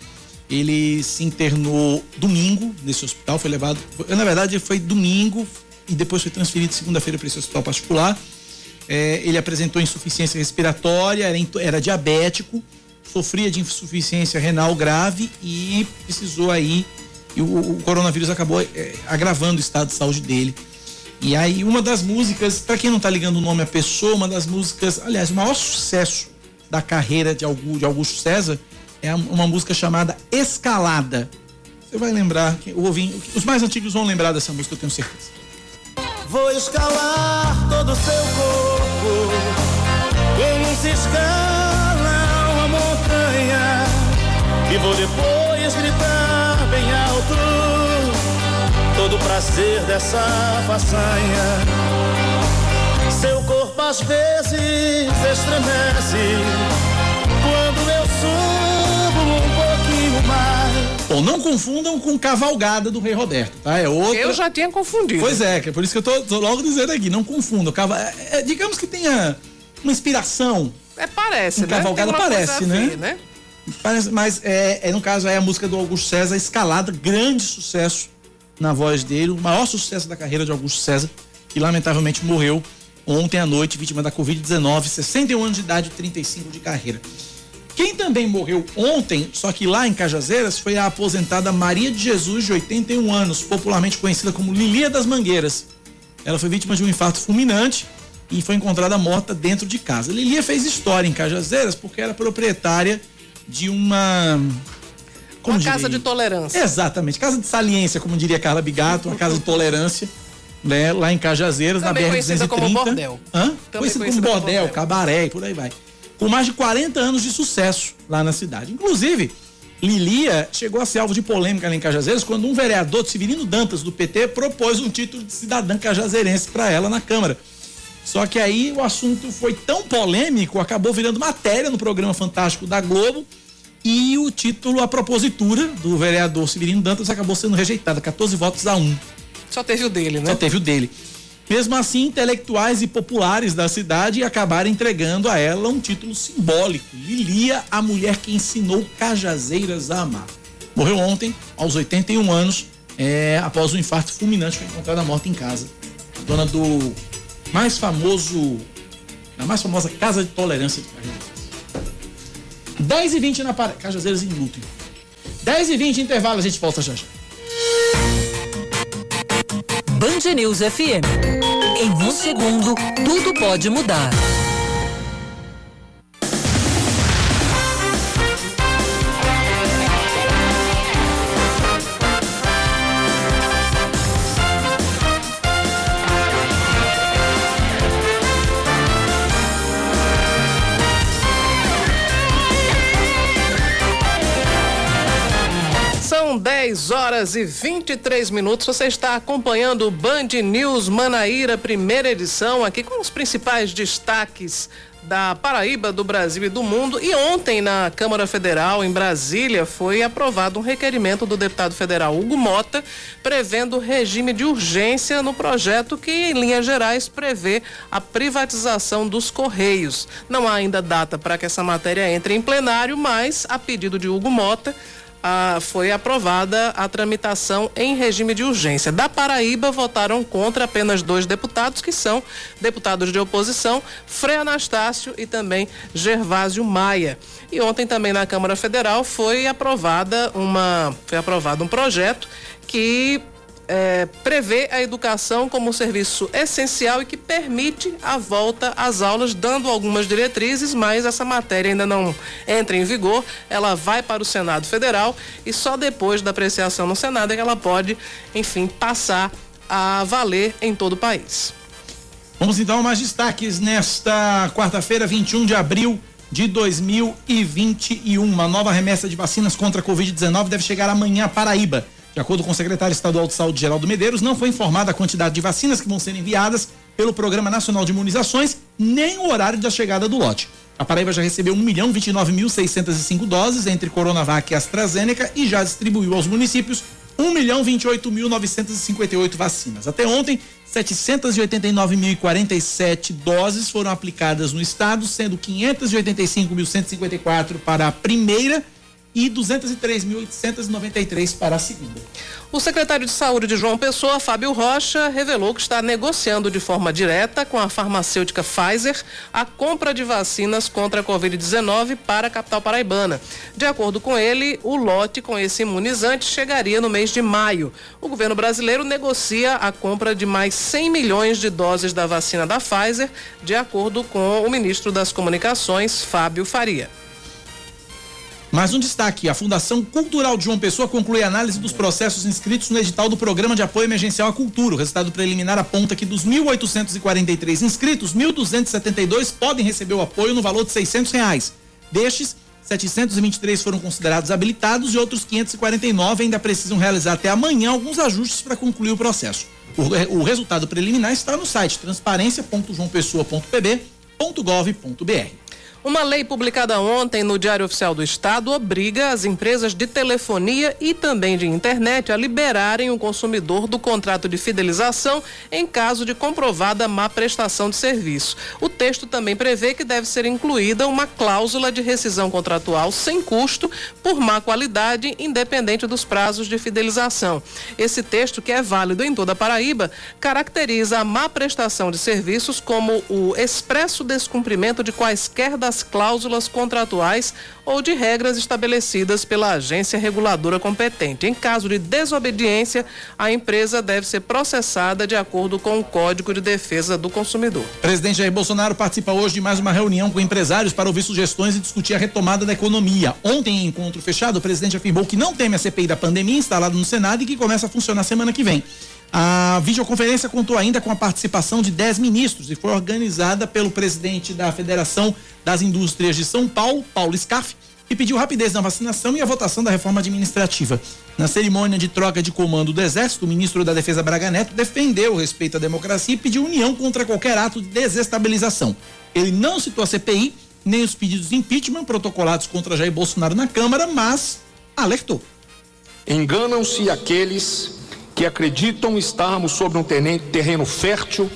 Ele se internou domingo nesse hospital, foi levado. na verdade, foi domingo e depois foi transferido segunda-feira para esse hospital particular. É, ele apresentou insuficiência respiratória, era, era diabético, sofria de insuficiência renal grave e precisou aí. E o, o coronavírus acabou é, agravando o estado de saúde dele. E aí, uma das músicas, para quem não tá ligando o nome à pessoa, uma das músicas, aliás, o maior sucesso da carreira de Augusto, César é uma música chamada Escalada. Você vai lembrar, o ouvinte, os mais antigos vão lembrar dessa música, eu tenho certeza. Vou escalar todo o seu corpo, como se escala uma montanha, e vou depois gritar bem alto todo o prazer dessa façanha. Seu corpo às vezes estremece quando eu subo um pouquinho mais. Bom, não confundam com Cavalgada do Rei Roberto, tá? É outra. Eu já tinha confundido. Pois é, que é por isso que eu tô, tô logo dizendo aqui, não confundam. Cava... É, é, digamos que tenha uma inspiração. É, parece, um né? Cavalgada parece, né? Ver, né? Parece, mas é, é, no caso é a música do Augusto César, Escalada, grande sucesso na voz dele, o maior sucesso da carreira de Augusto César, que lamentavelmente morreu ontem à noite, vítima da Covid-19, 61 anos de idade, 35 de carreira. Quem também morreu ontem, só que lá em Cajazeiras, foi a aposentada Maria de Jesus, de 81 anos, popularmente conhecida como Lilia das Mangueiras. Ela foi vítima de um infarto fulminante e foi encontrada morta dentro de casa. Lilia fez história em Cajazeiras porque era proprietária de uma como uma casa de tolerância. Exatamente, casa de saliência, como diria Carla Bigato, uma casa de tolerância, né, lá em Cajazeiras, Também na BR 230. Como bordel. Hã? Conhecido como bordel, bordel, cabaré, por aí vai. Com mais de 40 anos de sucesso lá na cidade. Inclusive, Lilia chegou a ser alvo de polêmica lá em Cajazeiras quando um vereador, Severino Dantas, do PT, propôs um título de cidadã cajazeirense para ela na Câmara. Só que aí o assunto foi tão polêmico, acabou virando matéria no programa Fantástico da Globo e o título, a propositura do vereador Severino Dantas acabou sendo rejeitada, 14 votos a 1. Só teve o dele, né? Só teve o dele. Mesmo assim, intelectuais e populares da cidade acabaram entregando a ela um título simbólico: Lilia, a mulher que ensinou Cajazeiras a amar. Morreu ontem, aos 81 anos, é, após um infarto fulminante, foi encontrada morta em casa. Dona do mais famoso, a mais famosa Casa de Tolerância de Cajazeiras. 10 e 20 na parede. Cajazeiras em luto. 10 e 20 intervalo, a gente volta já já. Band News FM. Em um segundo, tudo pode mudar. Horas e 23 minutos. Você está acompanhando o Band News Manaíra, primeira edição, aqui com os principais destaques da Paraíba, do Brasil e do mundo. E ontem, na Câmara Federal, em Brasília, foi aprovado um requerimento do deputado federal Hugo Mota, prevendo regime de urgência no projeto que, em linhas gerais, prevê a privatização dos Correios. Não há ainda data para que essa matéria entre em plenário, mas, a pedido de Hugo Mota, foi aprovada a tramitação em regime de urgência. Da Paraíba votaram contra apenas dois deputados, que são deputados de oposição, Frei Anastácio e também Gervásio Maia. E ontem também na Câmara Federal foi aprovada uma foi aprovado um projeto que é, prevê a educação como um serviço essencial e que permite a volta às aulas, dando algumas diretrizes, mas essa matéria ainda não entra em vigor. Ela vai para o Senado Federal e só depois da apreciação no Senado é que ela pode, enfim, passar a valer em todo o país. Vamos então mais destaques nesta quarta-feira, 21 de abril de 2021. Uma nova remessa de vacinas contra a Covid-19 deve chegar amanhã à Paraíba. De acordo com o secretário estadual de saúde, Geraldo Medeiros, não foi informada a quantidade de vacinas que vão ser enviadas pelo Programa Nacional de Imunizações, nem o horário da chegada do lote. A Paraíba já recebeu 1 milhão 29 mil 605 doses entre Coronavac e AstraZeneca e já distribuiu aos municípios 1 milhão 28 mil 958 vacinas. Até ontem, 789.047 doses foram aplicadas no estado, sendo 585.154 para a primeira e 203.893 para a segunda. O secretário de Saúde de João Pessoa, Fábio Rocha, revelou que está negociando de forma direta com a farmacêutica Pfizer a compra de vacinas contra a Covid-19 para a capital paraibana. De acordo com ele, o lote com esse imunizante chegaria no mês de maio. O governo brasileiro negocia a compra de mais 100 milhões de doses da vacina da Pfizer, de acordo com o ministro das Comunicações, Fábio Faria. Mais um destaque: a Fundação Cultural de João Pessoa conclui a análise dos processos inscritos no edital do Programa de Apoio Emergencial à Cultura. O resultado preliminar aponta que dos 1.843 inscritos, 1.272 podem receber o apoio no valor de 600 reais. Destes, 723 foram considerados habilitados e outros 549 ainda precisam realizar até amanhã alguns ajustes para concluir o processo. O, o resultado preliminar está no site transparência.joaopessoa.pb.gov.br. Uma lei publicada ontem no Diário Oficial do Estado obriga as empresas de telefonia e também de internet a liberarem o consumidor do contrato de fidelização em caso de comprovada má prestação de serviço. O texto também prevê que deve ser incluída uma cláusula de rescisão contratual sem custo por má qualidade, independente dos prazos de fidelização. Esse texto, que é válido em toda a Paraíba, caracteriza a má prestação de serviços como o expresso descumprimento de quaisquer das cláusulas contratuais ou de regras estabelecidas pela agência reguladora competente. Em caso de desobediência, a empresa deve ser processada de acordo com o Código de Defesa do Consumidor. Presidente Jair Bolsonaro participa hoje de mais uma reunião com empresários para ouvir sugestões e discutir a retomada da economia. Ontem, em encontro fechado, o presidente afirmou que não teme a CPI da pandemia instalada no Senado e que começa a funcionar semana que vem. A videoconferência contou ainda com a participação de 10 ministros e foi organizada pelo presidente da Federação das Indústrias de São Paulo, Paulo Scaff, que pediu rapidez na vacinação e a votação da reforma administrativa. Na cerimônia de troca de comando do Exército, o ministro da Defesa Braga Neto defendeu o respeito à democracia e pediu união contra qualquer ato de desestabilização. Ele não citou a CPI, nem os pedidos de impeachment protocolados contra Jair Bolsonaro na Câmara, mas alertou. Enganam-se aqueles que acreditam estarmos sobre um terreno fértil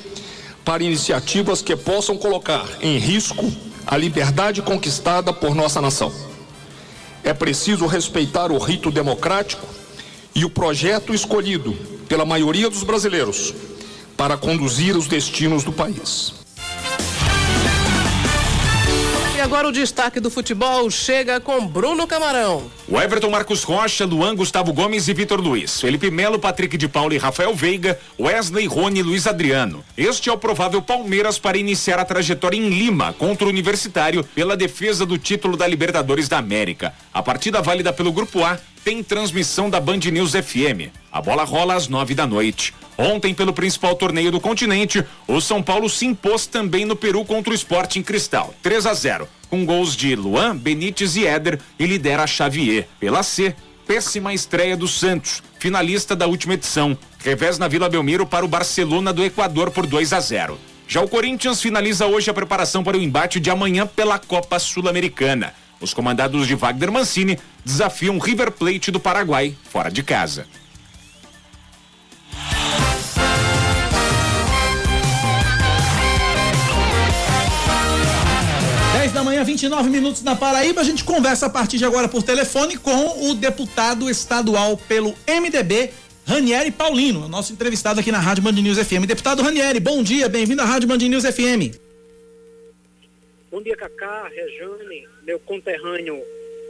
para iniciativas que possam colocar em risco a liberdade conquistada por nossa nação. É preciso respeitar o rito democrático e o projeto escolhido pela maioria dos brasileiros para conduzir os destinos do país. Agora o destaque do futebol chega com Bruno Camarão. O Everton Marcos Rocha, Luan Gustavo Gomes e Vitor Luiz. Felipe Melo, Patrick de Paula e Rafael Veiga, Wesley, Rony e Luiz Adriano. Este é o provável Palmeiras para iniciar a trajetória em Lima contra o Universitário pela defesa do título da Libertadores da América. A partida válida pelo Grupo A tem transmissão da Band News FM. A bola rola às nove da noite. Ontem, pelo principal torneio do continente, o São Paulo se impôs também no Peru contra o Sporting Cristal, 3 a 0, com gols de Luan, Benítez e Éder e lidera Xavier. Pela C, péssima estreia do Santos, finalista da última edição. Revés na Vila Belmiro para o Barcelona do Equador por 2 a 0. Já o Corinthians finaliza hoje a preparação para o embate de amanhã pela Copa Sul-Americana. Os comandados de Wagner Mancini desafiam River Plate do Paraguai fora de casa. Manhã, 29 minutos na Paraíba. A gente conversa a partir de agora por telefone com o deputado estadual pelo MDB, Ranieri Paulino, nosso entrevistado aqui na Rádio Band News FM. Deputado Ranieri, bom dia, bem-vindo à Rádio Band News FM. Bom dia, Cacá, Rejane, meu conterrâneo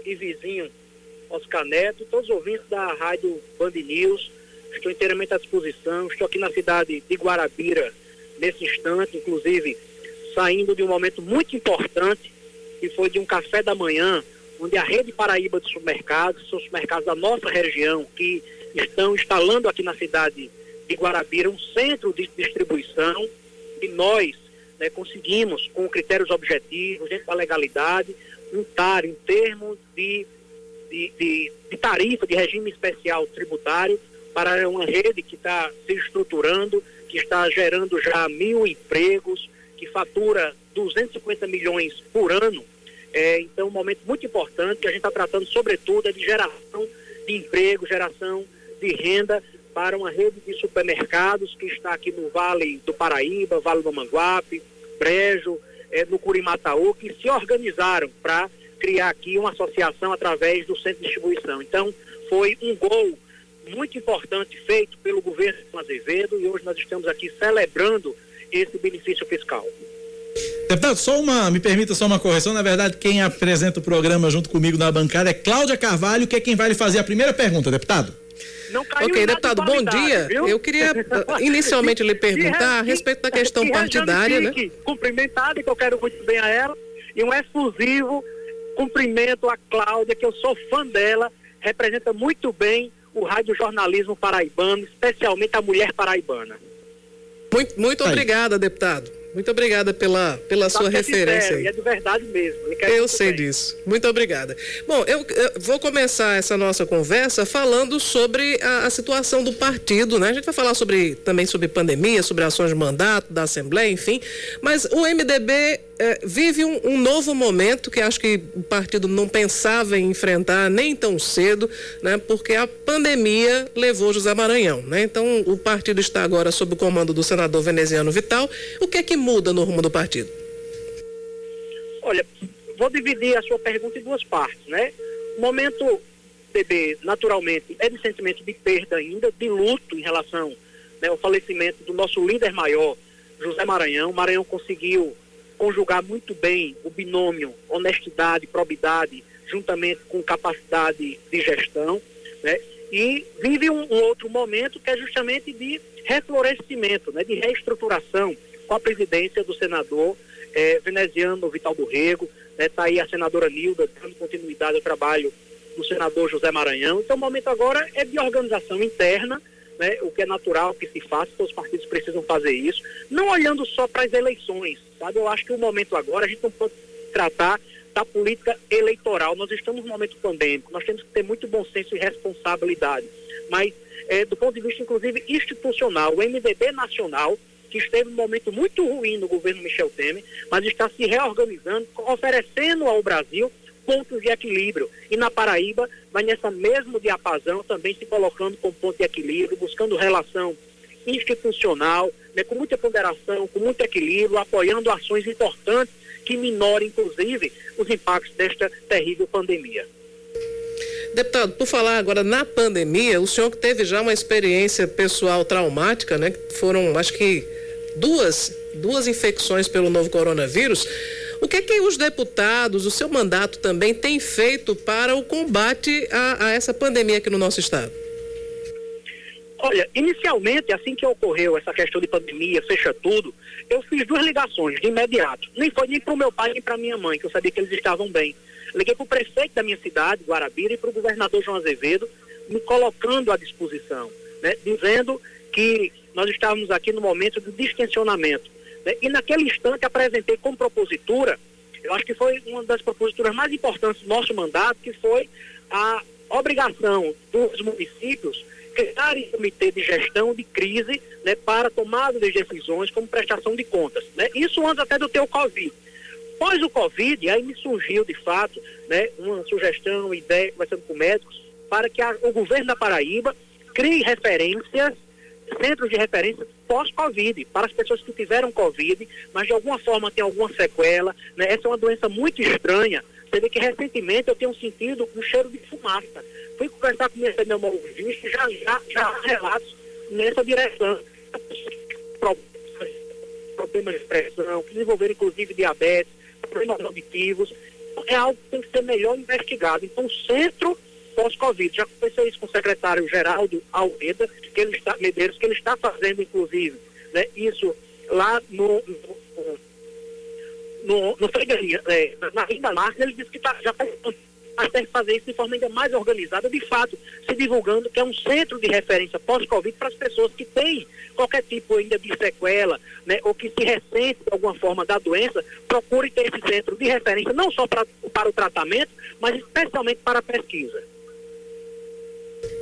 e vizinho Oscar Neto, todos os ouvintes da Rádio Band News. Estou inteiramente à disposição. Estou aqui na cidade de Guarabira nesse instante, inclusive saindo de um momento muito importante, que foi de um café da manhã, onde a rede Paraíba de supermercados, são supermercados da nossa região, que estão instalando aqui na cidade de Guarabira um centro de distribuição, e nós, né, conseguimos, com critérios objetivos, dentro da legalidade, um TAR, um termo de, de, de, de tarifa, de regime especial tributário, para uma rede que está se estruturando, que está gerando já mil empregos, que fatura 250 milhões por ano. É, então, um momento muito importante que a gente está tratando, sobretudo, é de geração de emprego, geração de renda para uma rede de supermercados que está aqui no Vale do Paraíba, Vale do Manguape, Brejo, é, no Curimataú, que se organizaram para criar aqui uma associação através do centro de distribuição. Então, foi um gol muito importante feito pelo governo Azevedo e hoje nós estamos aqui celebrando esse benefício fiscal. Deputado, só uma, me permita só uma correção. Na verdade, quem apresenta o programa junto comigo na bancada é Cláudia Carvalho, que é quem vai lhe fazer a primeira pergunta, deputado. ok, deputado, bom dia. Viu? Eu queria inicialmente lhe perguntar a respeito da questão partidária, né? Cumprimentada, que eu quero muito bem a ela, e um exclusivo cumprimento a Cláudia, que eu sou fã dela, representa muito bem o radiojornalismo paraibano, especialmente a mulher paraibana. Muito, muito obrigada, deputado. Muito obrigada pela, pela sua referência. Sincero, é de verdade mesmo. Eu sei bem. disso. Muito obrigada. Bom, eu, eu, vou começar essa nossa conversa falando sobre a, a, situação do partido, né? A gente vai falar sobre também sobre pandemia, sobre ações de mandato da Assembleia, enfim. Mas o MDB é, vive um, um, novo momento que acho que o partido não pensava em enfrentar nem tão cedo, né? Porque a pandemia levou José Maranhão, né? Então o partido está agora sob o comando do senador veneziano Vital. O que é que muda no rumo do partido? Olha, vou dividir a sua pergunta em duas partes, né? O momento BB, naturalmente, é de sentimento de perda ainda, de luto em relação né, ao falecimento do nosso líder maior, José Maranhão. Maranhão conseguiu conjugar muito bem o binômio honestidade, probidade, juntamente com capacidade de gestão, né? E vive um, um outro momento que é justamente de reflorescimento, né? De reestruturação com a presidência do senador eh, veneziano Vital do Rego, está né? aí a senadora Nilda dando continuidade ao trabalho do senador José Maranhão. Então o momento agora é de organização interna, né, o que é natural que se faça, todos os partidos precisam fazer isso, não olhando só para as eleições, sabe? Eu acho que o momento agora a gente não pode tratar da política eleitoral. Nós estamos num momento pandêmico, nós temos que ter muito bom senso e responsabilidade. Mas, é, do ponto de vista, inclusive, institucional, o MDB nacional, que esteve num momento muito ruim no governo Michel Temer, mas está se reorganizando, oferecendo ao Brasil pontos de equilíbrio. E na Paraíba vai nessa mesmo diapasão também se colocando com ponto de equilíbrio, buscando relação institucional, né, com muita ponderação, com muito equilíbrio, apoiando ações importantes que minorem, inclusive, os impactos desta terrível pandemia. Deputado, por falar agora na pandemia, o senhor que teve já uma experiência pessoal traumática, né? Foram, acho que, duas, duas infecções pelo novo coronavírus. O que é que os deputados, o seu mandato também tem feito para o combate a, a essa pandemia aqui no nosso estado? Olha, inicialmente, assim que ocorreu essa questão de pandemia, fecha tudo, eu fiz duas ligações de imediato. Nem foi nem para o meu pai nem para minha mãe, que eu sabia que eles estavam bem. Liguei para o prefeito da minha cidade, Guarabira, e para o governador João Azevedo, me colocando à disposição, né, dizendo que nós estávamos aqui no momento de distensionamento. Né? E naquele instante apresentei como propositura, eu acho que foi uma das proposituras mais importantes do nosso mandato, que foi a obrigação dos municípios criarem comitê de gestão de crise né, para tomada de decisões como prestação de contas. Né? Isso antes até do ter o Covid. Pós o Covid, aí me surgiu de fato né, uma sugestão, ideia, conversando com médicos, para que a, o governo da Paraíba crie referências centros de referência pós-Covid, para as pessoas que tiveram Covid, mas de alguma forma tem alguma sequela. Né? Essa é uma doença muito estranha. Você vê que recentemente eu tenho sentido um cheiro de fumaça. Fui conversar com meu pneumologista já, já, já há relatos nessa direção. Problemas de pressão, que desenvolveram inclusive diabetes, problemas auditivos. É algo que tem que ser melhor investigado. Então, o centro pós-Covid. Já conversei isso com o secretário Geraldo Almeida, que ele está, Medeiros, que ele está fazendo, inclusive, né, isso lá no, no, no, no é, na Rinda Marca, ele disse que tá, já está mas que fazer isso de forma ainda mais organizada, de fato, se divulgando que é um centro de referência pós-Covid para as pessoas que têm qualquer tipo ainda de sequela, né, ou que se ressente de alguma forma da doença, procure ter esse centro de referência, não só pra, para o tratamento, mas especialmente para a pesquisa.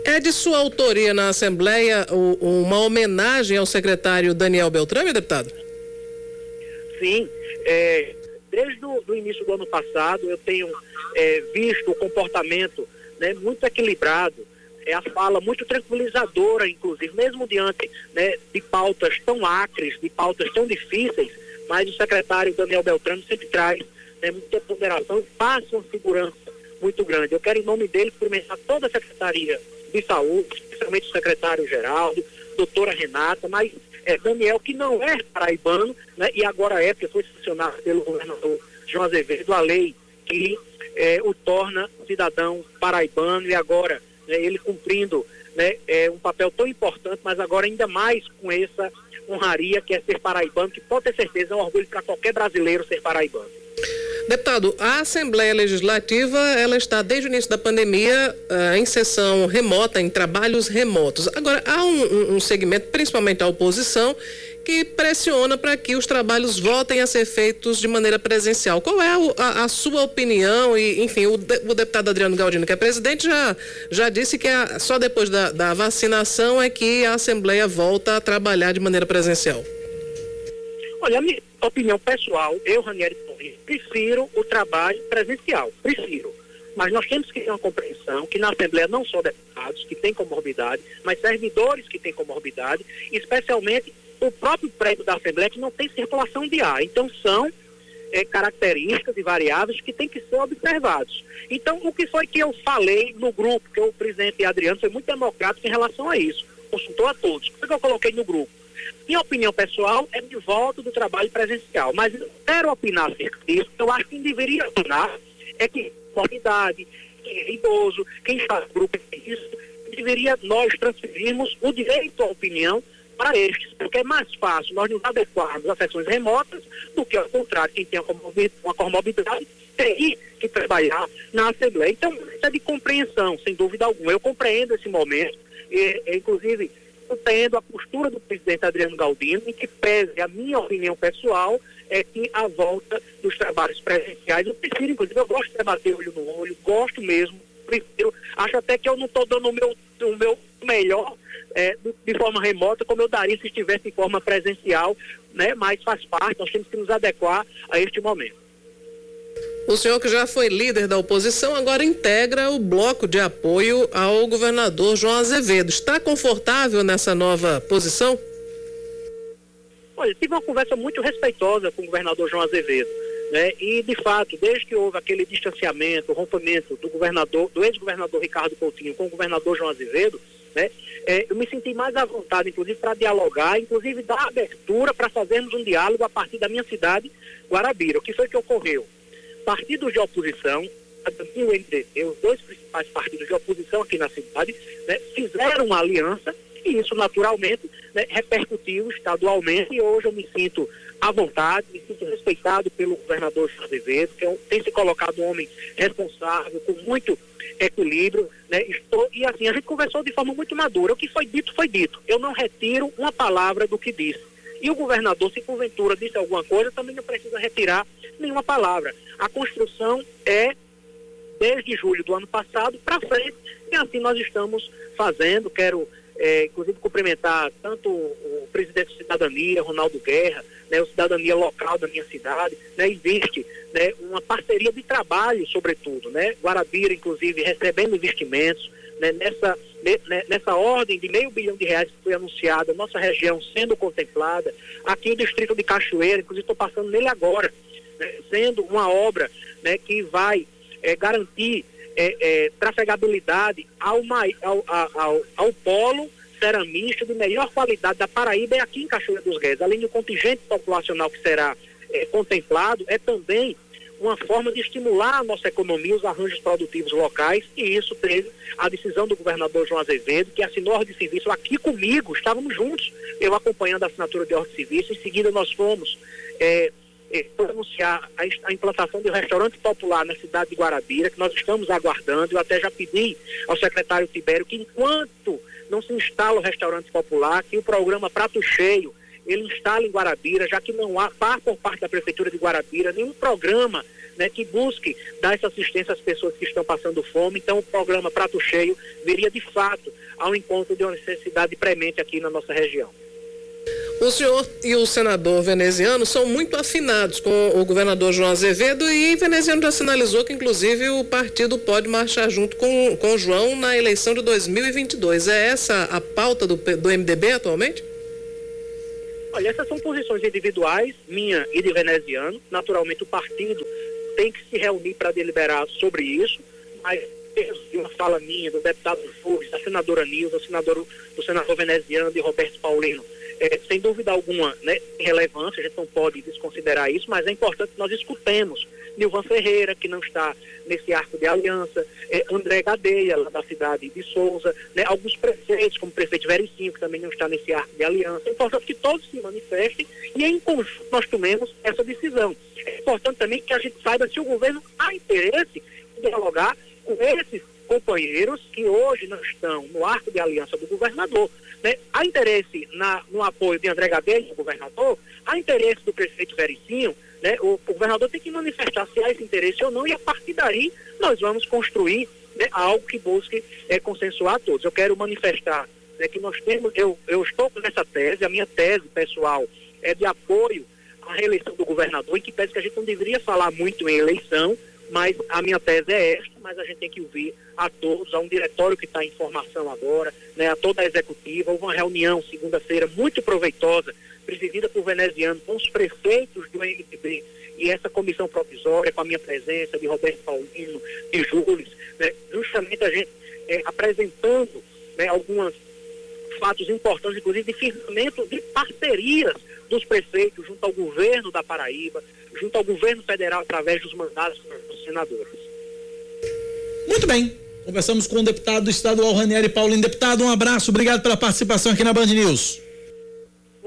É de sua autoria na Assembleia uma homenagem ao secretário Daniel Beltrame, deputado? Sim. É, desde o início do ano passado, eu tenho é, visto o comportamento né, muito equilibrado, é a fala muito tranquilizadora, inclusive, mesmo diante né, de pautas tão acres, de pautas tão difíceis, mas o secretário Daniel Beltrame sempre traz né, muita ponderação e passa uma segurança muito grande. Eu quero, em nome dele, cumprimentar toda a secretaria de saúde, especialmente o secretário Geraldo, doutora Renata, mas é, Daniel, que não é paraibano, né, e agora é, porque foi sancionado pelo governador João Azevedo, a lei que é, o torna cidadão paraibano e agora né, ele cumprindo né, é, um papel tão importante, mas agora ainda mais com essa honraria que é ser paraibano, que pode ter certeza é um orgulho para qualquer brasileiro ser paraibano. Deputado, a Assembleia Legislativa ela está desde o início da pandemia uh, em sessão remota, em trabalhos remotos. Agora, há um, um segmento, principalmente a oposição, que pressiona para que os trabalhos voltem a ser feitos de maneira presencial. Qual é a, a sua opinião? E, enfim, o, de, o, deputado Adriano Galdino, que é presidente, já, já disse que a, só depois da, da vacinação é que a Assembleia volta a trabalhar de maneira presencial. Olha, a minha opinião pessoal, eu, Ranieri Prefiro o trabalho presencial, prefiro. Mas nós temos que ter uma compreensão que na Assembleia não só deputados que têm comorbidade, mas servidores que têm comorbidade, especialmente o próprio prédio da Assembleia que não tem circulação de ar. Então são é, características e variáveis que têm que ser observados. Então, o que foi que eu falei no grupo, que o presidente Adriano foi muito democrático em relação a isso, consultou a todos. O que eu coloquei no grupo? Minha opinião pessoal é de volta do trabalho presencial, mas eu quero opinar acerca disso. Eu acho que quem deveria opinar é que comunidade, quem é idoso, quem no grupo é isso, deveria nós transferirmos o direito à opinião para estes, porque é mais fácil nós nos adequarmos a sessões remotas do que, ao contrário, quem tem uma comorbidade tem que trabalhar na Assembleia. Então, isso é de compreensão, sem dúvida alguma. Eu compreendo esse momento, e, inclusive entendo a postura do presidente Adriano Galdino, em que pese a minha opinião pessoal, é que a volta dos trabalhos presenciais, eu prefiro, inclusive, eu gosto de debater olho no olho, gosto mesmo, prefiro, acho até que eu não estou dando o meu, o meu melhor é, de forma remota, como eu daria se estivesse em forma presencial, né? mas faz parte, nós temos que nos adequar a este momento. O senhor que já foi líder da oposição agora integra o bloco de apoio ao governador João Azevedo. Está confortável nessa nova posição? Olha, tive uma conversa muito respeitosa com o governador João Azevedo. Né? E, de fato, desde que houve aquele distanciamento, rompimento do governador, do ex-governador Ricardo Coutinho com o governador João Azevedo, né? É, eu me senti mais à vontade, inclusive, para dialogar, inclusive dar abertura para fazermos um diálogo a partir da minha cidade, Guarabira. O que foi que ocorreu? Partidos de oposição, o MDB, os dois principais partidos de oposição aqui na cidade, né, fizeram uma aliança e isso naturalmente né, repercutiu estadualmente e hoje eu me sinto à vontade, me sinto respeitado pelo governador Azevedo, que é um, tem se colocado um homem responsável, com muito equilíbrio, né? Estou, e assim, a gente conversou de forma muito madura. O que foi dito, foi dito. Eu não retiro uma palavra do que disse. E o governador, se porventura disse alguma coisa, também não precisa retirar nenhuma palavra. A construção é desde julho do ano passado para frente, e assim nós estamos fazendo. Quero, é, inclusive, cumprimentar tanto o presidente da Cidadania, Ronaldo Guerra, né, o Cidadania Local da minha cidade, né, existe né, uma parceria de trabalho, sobretudo, né, Guarabira, inclusive, recebendo investimentos, né, nessa, nessa ordem de meio bilhão de reais que foi anunciada, nossa região sendo contemplada, aqui o distrito de Cachoeira, inclusive estou passando nele agora, né, sendo uma obra né, que vai é, garantir é, é, trafegabilidade ao, ao, ao, ao, polo ceramista de melhor qualidade da Paraíba é aqui em Cachoeira dos Guedes. Além do contingente populacional que será é, contemplado, é também uma forma de estimular a nossa economia, os arranjos produtivos locais, e isso teve a decisão do governador João Azevedo, que assinou a ordem de serviço aqui comigo, estávamos juntos, eu acompanhando a assinatura de ordem de serviço, em seguida nós fomos é, é, anunciar a, a, implantação de um restaurante popular na cidade de Guarabira, que nós estamos aguardando, eu até já pedi ao secretário Tibério que enquanto não se instala o restaurante popular, que o programa Prato Cheio ele instala em Guarabira, já que não há, por parte da Prefeitura de Guarabira, nenhum programa né, que busque dar essa assistência às pessoas que estão passando fome. Então, o programa Prato Cheio viria de fato ao encontro de uma necessidade premente aqui na nossa região. O senhor e o senador veneziano são muito afinados com o governador João Azevedo e veneziano já sinalizou que, inclusive, o partido pode marchar junto com, com o João na eleição de 2022. É essa a pauta do, do MDB atualmente? Olha, essas são posições individuais, minha e de veneziano. Naturalmente, o partido tem que se reunir para deliberar sobre isso, mas de uma fala minha, do deputado Flores, da senadora Nilza, do senador, do senador veneziano e Roberto Paulino. É, sem dúvida alguma, né, relevância, a gente não pode desconsiderar isso, mas é importante que nós escutemos Nilvan Ferreira, que não está nesse arco de aliança, é, André Gadeia, lá da cidade de Souza, né, alguns prefeitos, como o prefeito Vericinho, que também não está nesse arco de aliança. É importante que todos se manifestem e em conjunto nós tomemos essa decisão. É importante também que a gente saiba se o governo há interesse em dialogar com esses companheiros que hoje não estão no arco de aliança do governador. Né? Há interesse na, no apoio de André Gadelha, governador, há interesse do prefeito Vericinho, né? o, governador tem que manifestar se há esse interesse ou não, e a partir daí nós vamos construir né, algo que busque é, consensuar todos. Eu quero manifestar né, que nós temos, eu, eu estou com essa tese, a minha tese pessoal é de apoio à reeleição do governador, e que tese que a gente não deveria falar muito em eleição, mas a minha tese é esta, mas a gente tem que ouvir a todos, a um diretório que está em formação agora, né, a toda a executiva. Houve uma reunião segunda-feira muito proveitosa, presidida por veneziano, com os prefeitos do MDB e essa comissão provisória, com a minha presença de Roberto Paulino, de Júlio, né, justamente a gente é, apresentando né, alguns fatos importantes, inclusive de firmamento de parcerias dos prefeitos junto ao governo da Paraíba, junto ao governo federal através dos mandatos dos senadores. Muito bem. Conversamos com o deputado estadual Ranieri Paulino. Deputado, um abraço, obrigado pela participação aqui na Band News.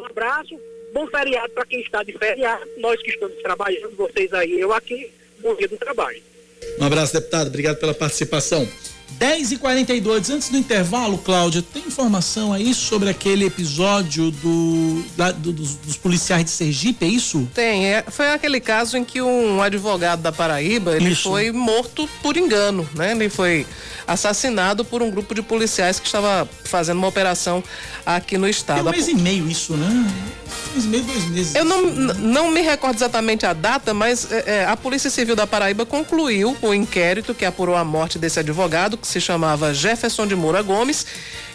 Abraço, bom feriado para quem está de feriado, nós que estamos trabalhando, vocês aí, eu aqui, bom dia do trabalho. Um abraço, deputado, obrigado pela participação. 10 e 42 antes do intervalo, Cláudia, tem informação aí sobre aquele episódio do, da, do dos, dos, policiais de Sergipe, é isso? Tem, é, foi aquele caso em que um advogado da Paraíba, ele isso. foi morto por engano, né? Ele foi assassinado por um grupo de policiais que estava fazendo uma operação aqui no estado. Tem um mês e meio isso, né? Um mês e meio, dois meses. Eu não, não me recordo exatamente a data, mas é, é, a Polícia Civil da Paraíba concluiu o inquérito que apurou a morte desse advogado, que se chamava Jefferson de Moura Gomes,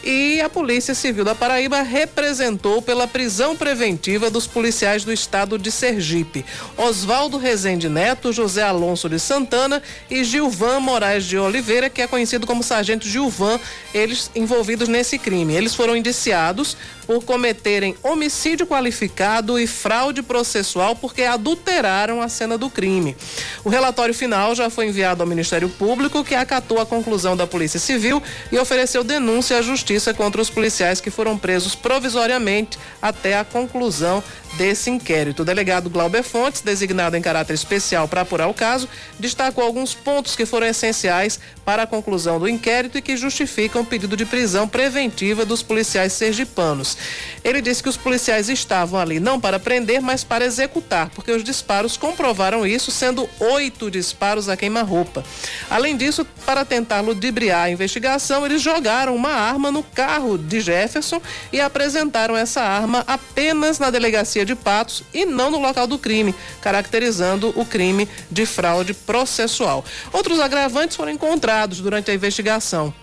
e a Polícia Civil da Paraíba representou pela prisão preventiva dos policiais do estado de Sergipe. Oswaldo Rezende Neto, José Alonso de Santana e Gilvan Moraes de Oliveira, que é conhecido como Sargento Gilvan, eles envolvidos nesse crime. Eles foram indiciados por cometerem homicídio qualificado e fraude processual porque adulteraram a cena do crime. O relatório final já foi enviado ao Ministério Público, que acatou a conclusão da Polícia Civil e ofereceu denúncia à Justiça contra os policiais que foram presos provisoriamente até a conclusão desse inquérito. O delegado Glauber Fontes, designado em caráter especial para apurar o caso, destacou alguns pontos que foram essenciais para a conclusão do inquérito e que justificam o pedido de prisão preventiva dos policiais sergipanos. Ele disse que os policiais estavam ali não para prender, mas para executar, porque os disparos comprovaram isso, sendo oito disparos a queima-roupa. Além disso, para tentar ludibriar a investigação, eles jogaram uma arma no carro de Jefferson e apresentaram essa arma apenas na delegacia de Patos e não no local do crime, caracterizando o crime de fraude processual. Outros agravantes foram encontrados durante a investigação.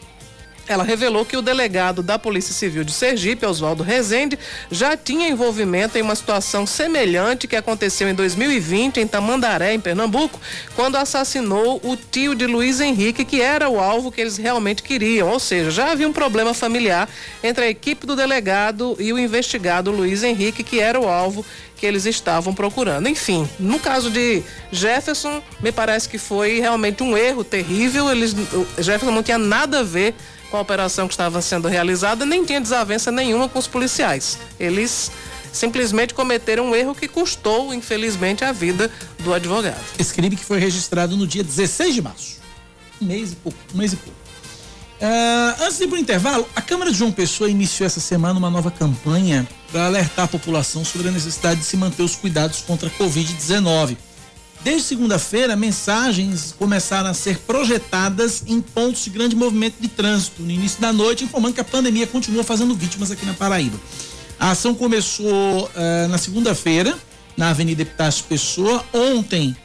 Ela revelou que o delegado da Polícia Civil de Sergipe, Oswaldo Rezende, já tinha envolvimento em uma situação semelhante que aconteceu em 2020 em Tamandaré, em Pernambuco, quando assassinou o tio de Luiz Henrique, que era o alvo que eles realmente queriam. Ou seja, já havia um problema familiar entre a equipe do delegado e o investigado Luiz Henrique, que era o alvo que eles estavam procurando. Enfim, no caso de Jefferson, me parece que foi realmente um erro terrível. Eles, Jefferson não tinha nada a ver com a operação que estava sendo realizada, nem tinha desavença nenhuma com os policiais. Eles simplesmente cometeram um erro que custou, infelizmente, a vida do advogado. Esse crime que foi registrado no dia 16 de março. Um mês e pouco, um mês e pouco. Uh, antes de ir para o intervalo, a Câmara de João Pessoa iniciou essa semana uma nova campanha para alertar a população sobre a necessidade de se manter os cuidados contra a Covid-19. Desde segunda-feira, mensagens começaram a ser projetadas em pontos de grande movimento de trânsito no início da noite, informando que a pandemia continua fazendo vítimas aqui na Paraíba. A ação começou uh, na segunda-feira, na Avenida Epitácio Pessoa. Ontem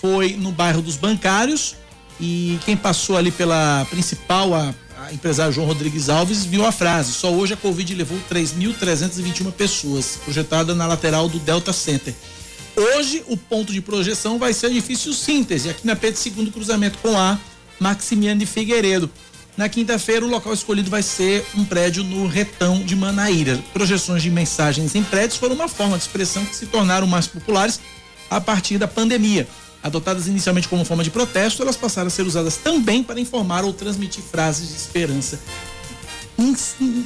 foi no bairro dos Bancários. E quem passou ali pela principal, a, a empresário João Rodrigues Alves, viu a frase: só hoje a Covid levou 3.321 pessoas, projetada na lateral do Delta Center. Hoje, o ponto de projeção vai ser edifício síntese, aqui na Pedro Segundo Cruzamento com A, Maximiano de Figueiredo. Na quinta-feira, o local escolhido vai ser um prédio no Retão de Manaíra. Projeções de mensagens em prédios foram uma forma de expressão que se tornaram mais populares a partir da pandemia. Adotadas inicialmente como forma de protesto, elas passaram a ser usadas também para informar ou transmitir frases de esperança. In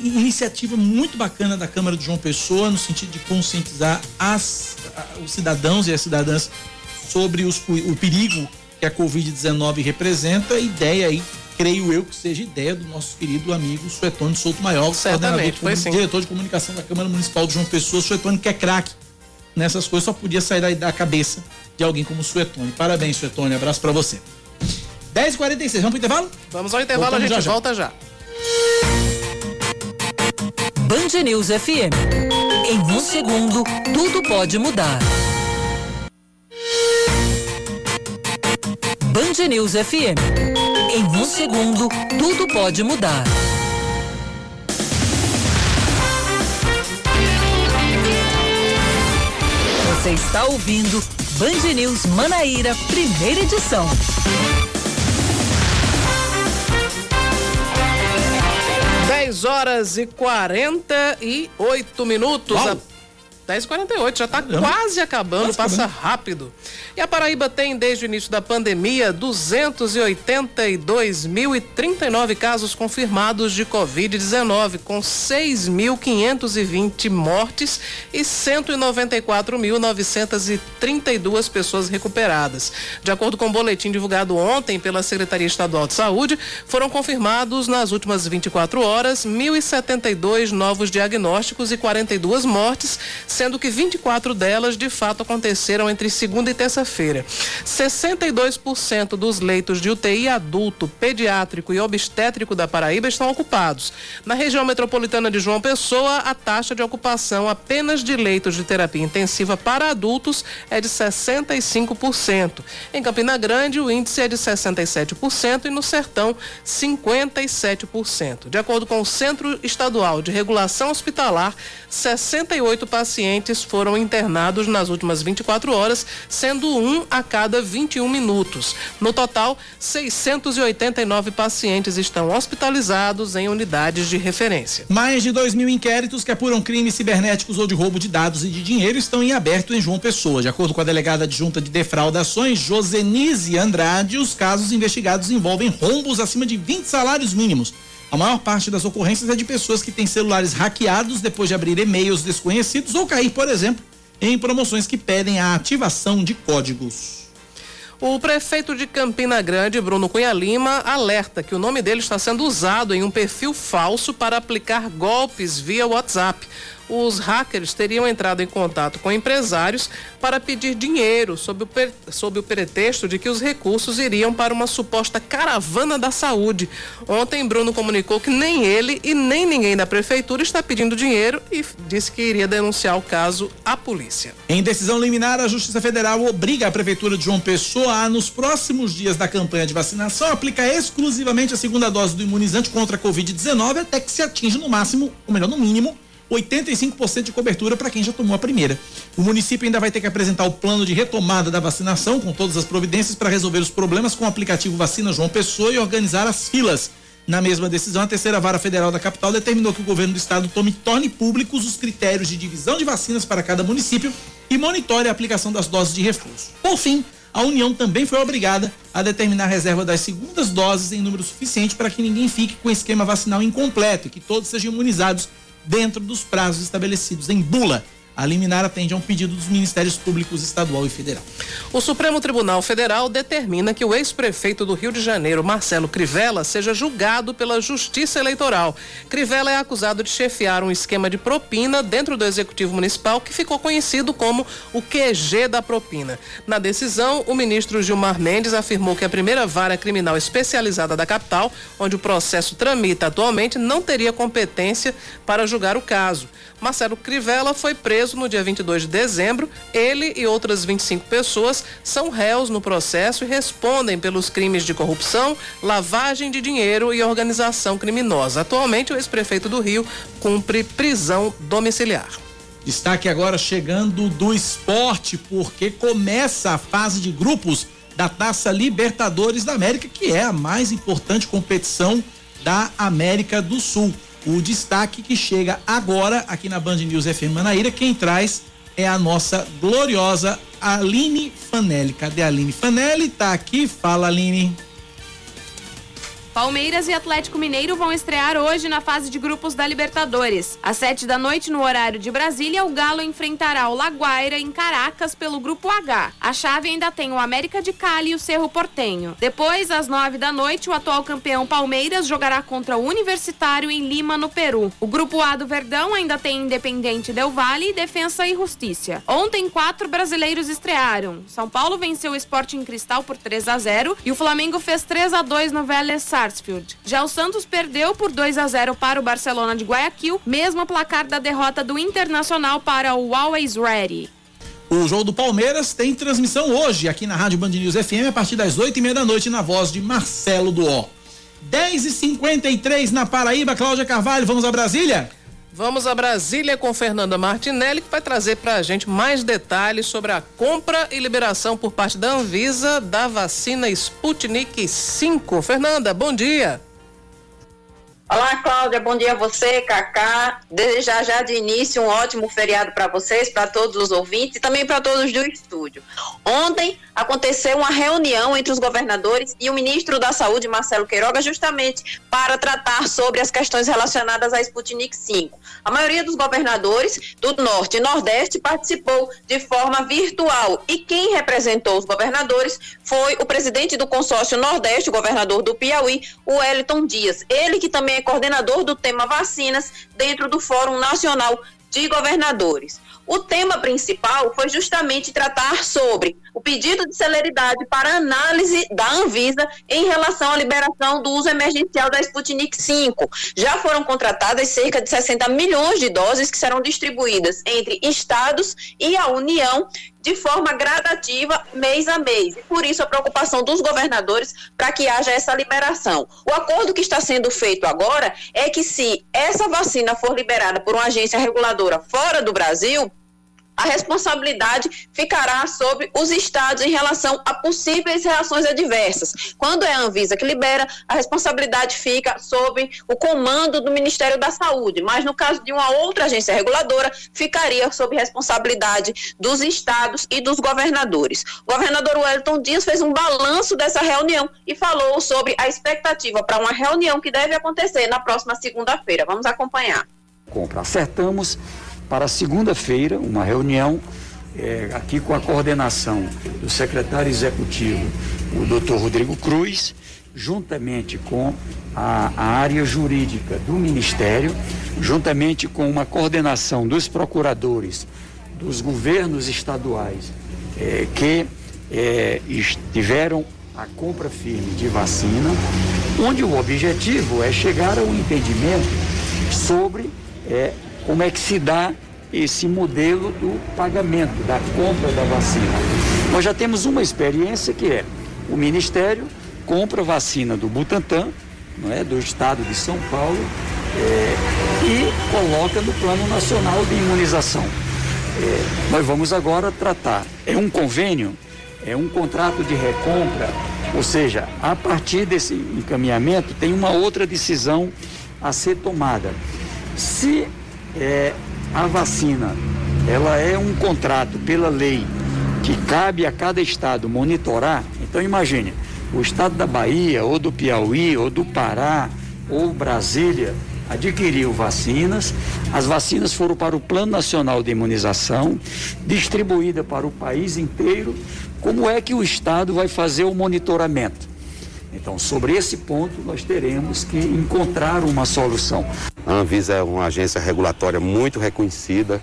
iniciativa muito bacana da Câmara de João Pessoa, no sentido de conscientizar as, os cidadãos e as cidadãs sobre os, o perigo que a Covid-19 representa. Ideia aí creio eu que seja ideia do nosso querido amigo Suetônio Souto Maior, Certamente, foi sim. diretor de comunicação da Câmara Municipal de João Pessoa, Suetônio que é craque nessas coisas, só podia sair da, da cabeça de alguém como Suetônio. Parabéns, Suetônio, abraço para você. 10h46, vamos pro intervalo? Vamos ao intervalo, Voltamos a gente já, volta já. Band News FM. Em um segundo, tudo pode mudar. Band News FM. Em um segundo, tudo pode mudar. Você está ouvindo Band News Manaíra, primeira edição. Dez horas e quarenta e oito minutos. Uau. 10h48, já está quase acabando, quase passa acabando. rápido. E a Paraíba tem, desde o início da pandemia, 282.039 casos confirmados de Covid-19, com 6.520 mortes e 194.932 pessoas recuperadas. De acordo com o boletim divulgado ontem pela Secretaria Estadual de Saúde, foram confirmados nas últimas 24 horas 1.072 novos diagnósticos e 42 mortes sendo que 24 delas de fato aconteceram entre segunda e terça-feira. 62% dos leitos de UTI adulto, pediátrico e obstétrico da Paraíba estão ocupados. Na região metropolitana de João Pessoa, a taxa de ocupação apenas de leitos de terapia intensiva para adultos é de 65%. Em Campina Grande, o índice é de 67% e no Sertão, 57%. De acordo com o Centro Estadual de Regulação Hospitalar, 68 pacientes foram internados nas últimas 24 horas, sendo um a cada 21 minutos. No total, 689 pacientes estão hospitalizados em unidades de referência. Mais de 2 mil inquéritos que apuram crimes cibernéticos ou de roubo de dados e de dinheiro estão em aberto em João Pessoa. De acordo com a delegada adjunta de defraudações, Josenise Andrade, os casos investigados envolvem rombos acima de 20 salários mínimos a maior parte das ocorrências é de pessoas que têm celulares hackeados depois de abrir e-mails desconhecidos ou cair, por exemplo, em promoções que pedem a ativação de códigos. O prefeito de Campina Grande, Bruno Cunha Lima, alerta que o nome dele está sendo usado em um perfil falso para aplicar golpes via WhatsApp os hackers teriam entrado em contato com empresários para pedir dinheiro sob o, sob o pretexto de que os recursos iriam para uma suposta caravana da saúde. Ontem, Bruno comunicou que nem ele e nem ninguém da prefeitura está pedindo dinheiro e disse que iria denunciar o caso à polícia. Em decisão liminar, a Justiça Federal obriga a prefeitura de João Pessoa a, nos próximos dias da campanha de vacinação, aplicar exclusivamente a segunda dose do imunizante contra a Covid-19 até que se atinja no máximo, ou melhor, no mínimo, 85% de cobertura para quem já tomou a primeira. O município ainda vai ter que apresentar o plano de retomada da vacinação, com todas as providências para resolver os problemas com o aplicativo Vacina João Pessoa e organizar as filas. Na mesma decisão, a terceira vara federal da capital determinou que o governo do estado tome, torne públicos os critérios de divisão de vacinas para cada município e monitore a aplicação das doses de reforço. Por fim, a União também foi obrigada a determinar a reserva das segundas doses em número suficiente para que ninguém fique com o esquema vacinal incompleto e que todos sejam imunizados dentro dos prazos estabelecidos em bula. A liminar atende a um pedido dos Ministérios Públicos Estadual e Federal. O Supremo Tribunal Federal determina que o ex-prefeito do Rio de Janeiro, Marcelo Crivella, seja julgado pela Justiça Eleitoral. Crivella é acusado de chefiar um esquema de propina dentro do Executivo Municipal que ficou conhecido como o QG da propina. Na decisão, o ministro Gilmar Mendes afirmou que a primeira vara criminal especializada da capital, onde o processo tramita atualmente, não teria competência para julgar o caso. Marcelo Crivella foi preso no dia 22 de dezembro. Ele e outras 25 pessoas são réus no processo e respondem pelos crimes de corrupção, lavagem de dinheiro e organização criminosa. Atualmente, o ex-prefeito do Rio cumpre prisão domiciliar. Destaque agora chegando do esporte, porque começa a fase de grupos da Taça Libertadores da América, que é a mais importante competição da América do Sul. O destaque que chega agora aqui na Band News FM Manaíra, quem traz é a nossa gloriosa Aline Fanelli. Cadê a Aline Fanelli? Tá aqui, fala Aline. Palmeiras e Atlético Mineiro vão estrear hoje na fase de grupos da Libertadores. Às sete da noite, no horário de Brasília, o Galo enfrentará o Laguaira em Caracas pelo Grupo H. A chave ainda tem o América de Cali e o Cerro Portenho. Depois, às nove da noite, o atual campeão Palmeiras jogará contra o Universitário em Lima, no Peru. O Grupo A do Verdão ainda tem Independente Del Valle, Defensa e Justiça. Ontem, quatro brasileiros estrearam. São Paulo venceu o Sporting Cristal por 3 a 0 e o Flamengo fez 3 a 2 no Vélez Sarsfield. Já o Santos perdeu por 2 a 0 para o Barcelona de Guayaquil, mesmo placar da derrota do Internacional para o Always Ready. O jogo do Palmeiras tem transmissão hoje aqui na Rádio Band News FM a partir das oito e meia da noite na voz de Marcelo Duó. 10 e 53 na Paraíba, Cláudia Carvalho, vamos a Brasília? Vamos a Brasília com Fernanda Martinelli, que vai trazer para a gente mais detalhes sobre a compra e liberação por parte da Anvisa da vacina Sputnik 5. Fernanda, bom dia. Olá, Cláudia, bom dia a você, Cacá. Desejar já de início um ótimo feriado para vocês, para todos os ouvintes e também para todos do estúdio. Ontem aconteceu uma reunião entre os governadores e o ministro da Saúde, Marcelo Queiroga, justamente para tratar sobre as questões relacionadas à Sputnik 5. A maioria dos governadores do Norte e Nordeste participou de forma virtual e quem representou os governadores foi o presidente do consórcio Nordeste, o governador do Piauí, o Wellington Dias. Ele que também é coordenador do tema vacinas dentro do Fórum Nacional de Governadores. O tema principal foi justamente tratar sobre o pedido de celeridade para análise da Anvisa em relação à liberação do uso emergencial da Sputnik 5. Já foram contratadas cerca de 60 milhões de doses que serão distribuídas entre estados e a União de forma gradativa, mês a mês. E por isso a preocupação dos governadores para que haja essa liberação. O acordo que está sendo feito agora é que se essa vacina for liberada por uma agência reguladora fora do Brasil, a responsabilidade ficará sobre os estados em relação a possíveis reações adversas. Quando é a Anvisa que libera, a responsabilidade fica sob o comando do Ministério da Saúde, mas no caso de uma outra agência reguladora, ficaria sob responsabilidade dos estados e dos governadores. O governador Wellington Dias fez um balanço dessa reunião e falou sobre a expectativa para uma reunião que deve acontecer na próxima segunda-feira. Vamos acompanhar. Compra. Acertamos para segunda-feira uma reunião é, aqui com a coordenação do secretário executivo, o doutor Rodrigo Cruz, juntamente com a, a, área jurídica do Ministério, juntamente com uma coordenação dos procuradores dos governos estaduais é, que é, tiveram a compra firme de vacina, onde o objetivo é chegar a um entendimento sobre é, como é que se dá esse modelo do pagamento, da compra da vacina. Nós já temos uma experiência que é o Ministério compra vacina do Butantan, não é, do Estado de São Paulo, é, e coloca no Plano Nacional de Imunização. É, nós vamos agora tratar. É um convênio, é um contrato de recompra, ou seja, a partir desse encaminhamento tem uma outra decisão a ser tomada. Se é, a vacina ela é um contrato pela lei que cabe a cada estado monitorar. Então imagine, o estado da Bahia, ou do Piauí, ou do Pará, ou Brasília adquiriu vacinas, as vacinas foram para o Plano Nacional de Imunização, distribuída para o país inteiro. Como é que o estado vai fazer o monitoramento? Então, sobre esse ponto, nós teremos que encontrar uma solução. A Anvisa é uma agência regulatória muito reconhecida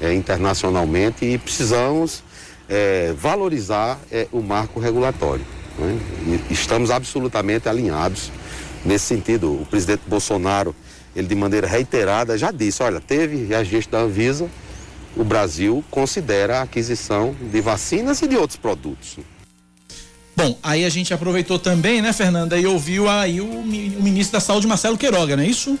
é, internacionalmente e precisamos é, valorizar é, o marco regulatório. Né? Estamos absolutamente alinhados nesse sentido. O presidente Bolsonaro, ele de maneira reiterada já disse, olha, teve registro da Anvisa, o Brasil considera a aquisição de vacinas e de outros produtos. Bom, aí a gente aproveitou também, né, Fernanda, e ouviu aí o, o ministro da Saúde, Marcelo Queiroga, não é isso?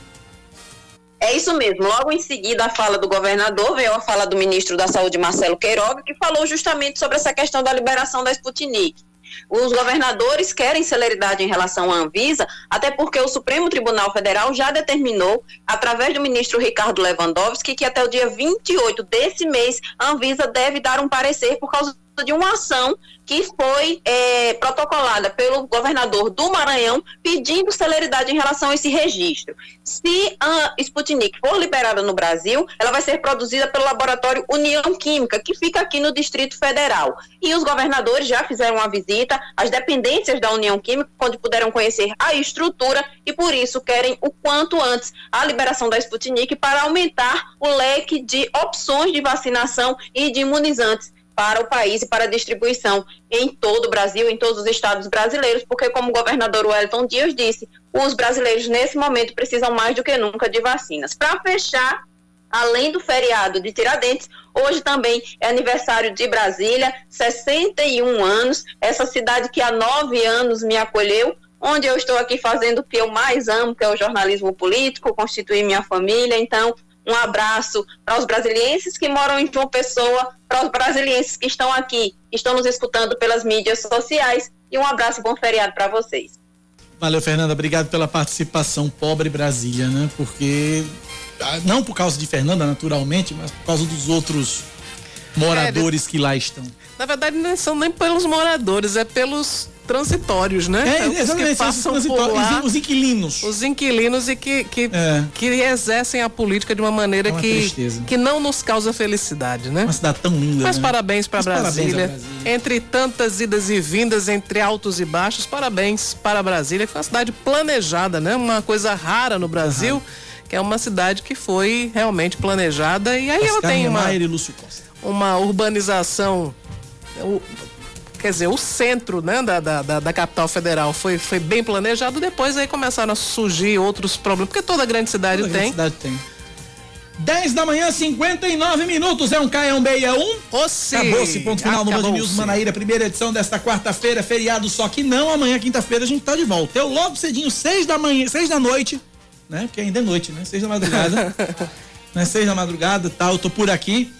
É isso mesmo. Logo em seguida, a fala do governador veio a fala do ministro da Saúde, Marcelo Queiroga, que falou justamente sobre essa questão da liberação da Sputnik. Os governadores querem celeridade em relação à Anvisa, até porque o Supremo Tribunal Federal já determinou, através do ministro Ricardo Lewandowski, que até o dia 28 desse mês a Anvisa deve dar um parecer por causa de uma ação que foi é, protocolada pelo governador do Maranhão pedindo celeridade em relação a esse registro. Se a Sputnik for liberada no Brasil, ela vai ser produzida pelo laboratório União Química, que fica aqui no Distrito Federal. E os governadores já fizeram uma visita às dependências da União Química, onde puderam conhecer a estrutura e por isso querem o quanto antes a liberação da Sputnik para aumentar o leque de opções de vacinação e de imunizantes para o país e para distribuição em todo o Brasil, em todos os estados brasileiros, porque, como o governador Wellington Dias disse, os brasileiros nesse momento precisam mais do que nunca de vacinas. Para fechar, além do feriado de Tiradentes, hoje também é aniversário de Brasília, 61 anos, essa cidade que há nove anos me acolheu, onde eu estou aqui fazendo o que eu mais amo, que é o jornalismo político, constituir minha família. Então, um abraço para os brasilienses que moram em João Pessoa, para os brasilienses que estão aqui, estão nos escutando pelas mídias sociais. E um abraço e bom feriado para vocês. Valeu, Fernanda. Obrigado pela participação. Pobre Brasília, né? Porque. ah, Não por causa de Fernanda, naturalmente, mas por causa dos outros moradores que lá estão. Na verdade, não são nem pelos moradores, é pelos transitórios, né? É, os exatamente, que passam os por lá, os inquilinos. Os inquilinos e que, que, É. que exercem a política de uma maneira É uma que, tristeza. que não nos causa felicidade, né? Uma cidade tão linda. Mas né? parabéns para parabéns Brasília. Brasília. Entre tantas idas e vindas, entre altos e baixos, parabéns para Brasília, que é uma cidade planejada, né? Uma coisa rara no Brasil, que é uma cidade que foi realmente planejada e aí ela Oscar tem uma, e Lúcio Costa. uma urbanização. Quer dizer, o centro né, da, da, da- capital federal foi, foi bem planejado, depois aí começaram a surgir outros problemas, porque toda grande cidade Toda tem. grande cidade tem. 10 da manhã, 59 minutos. É um K, é um B, é um. Ossi. Acabou-se. Ponto final no Band. News Manaíra, primeira edição desta quarta-feira, feriado. Só que não, amanhã, quinta-feira, a gente tá de volta. Eu logo cedinho, 6 da manhã, 6 da noite, né? Porque ainda é noite, né? 6 da madrugada. né? 6 da madrugada, tá? Eu tô por aqui.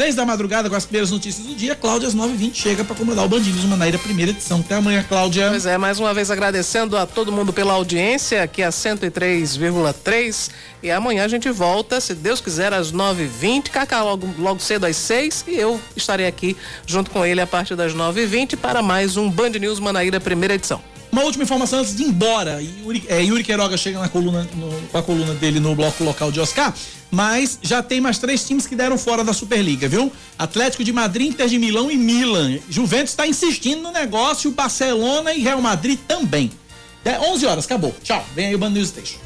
6 da madrugada com as primeiras notícias do dia. Cláudia, às 9h20, chega pra comandar o Band News Manaíra, primeira edição. Até amanhã, Cláudia. Pois é, mais uma vez agradecendo a todo mundo pela audiência, aqui a 103,3. E amanhã a gente volta, se Deus quiser, às 9h20. Cacá logo, logo cedo às 6 e eu estarei aqui junto com ele a partir das 9h20 para mais um Band News Manaíra, primeira edição. Uma última informação antes de ir embora. Yuri, é, Yuri Queiroga chega na coluna, no- com a coluna dele no bloco local de Oscar, mas já tem mais três times que deram fora da Superliga, viu? Atlético de Madrid, Inter de Milão e Milan. Juventus está insistindo no negócio, Barcelona e Real Madrid também. É, 11 horas, acabou. Tchau. Vem aí o Band News Station.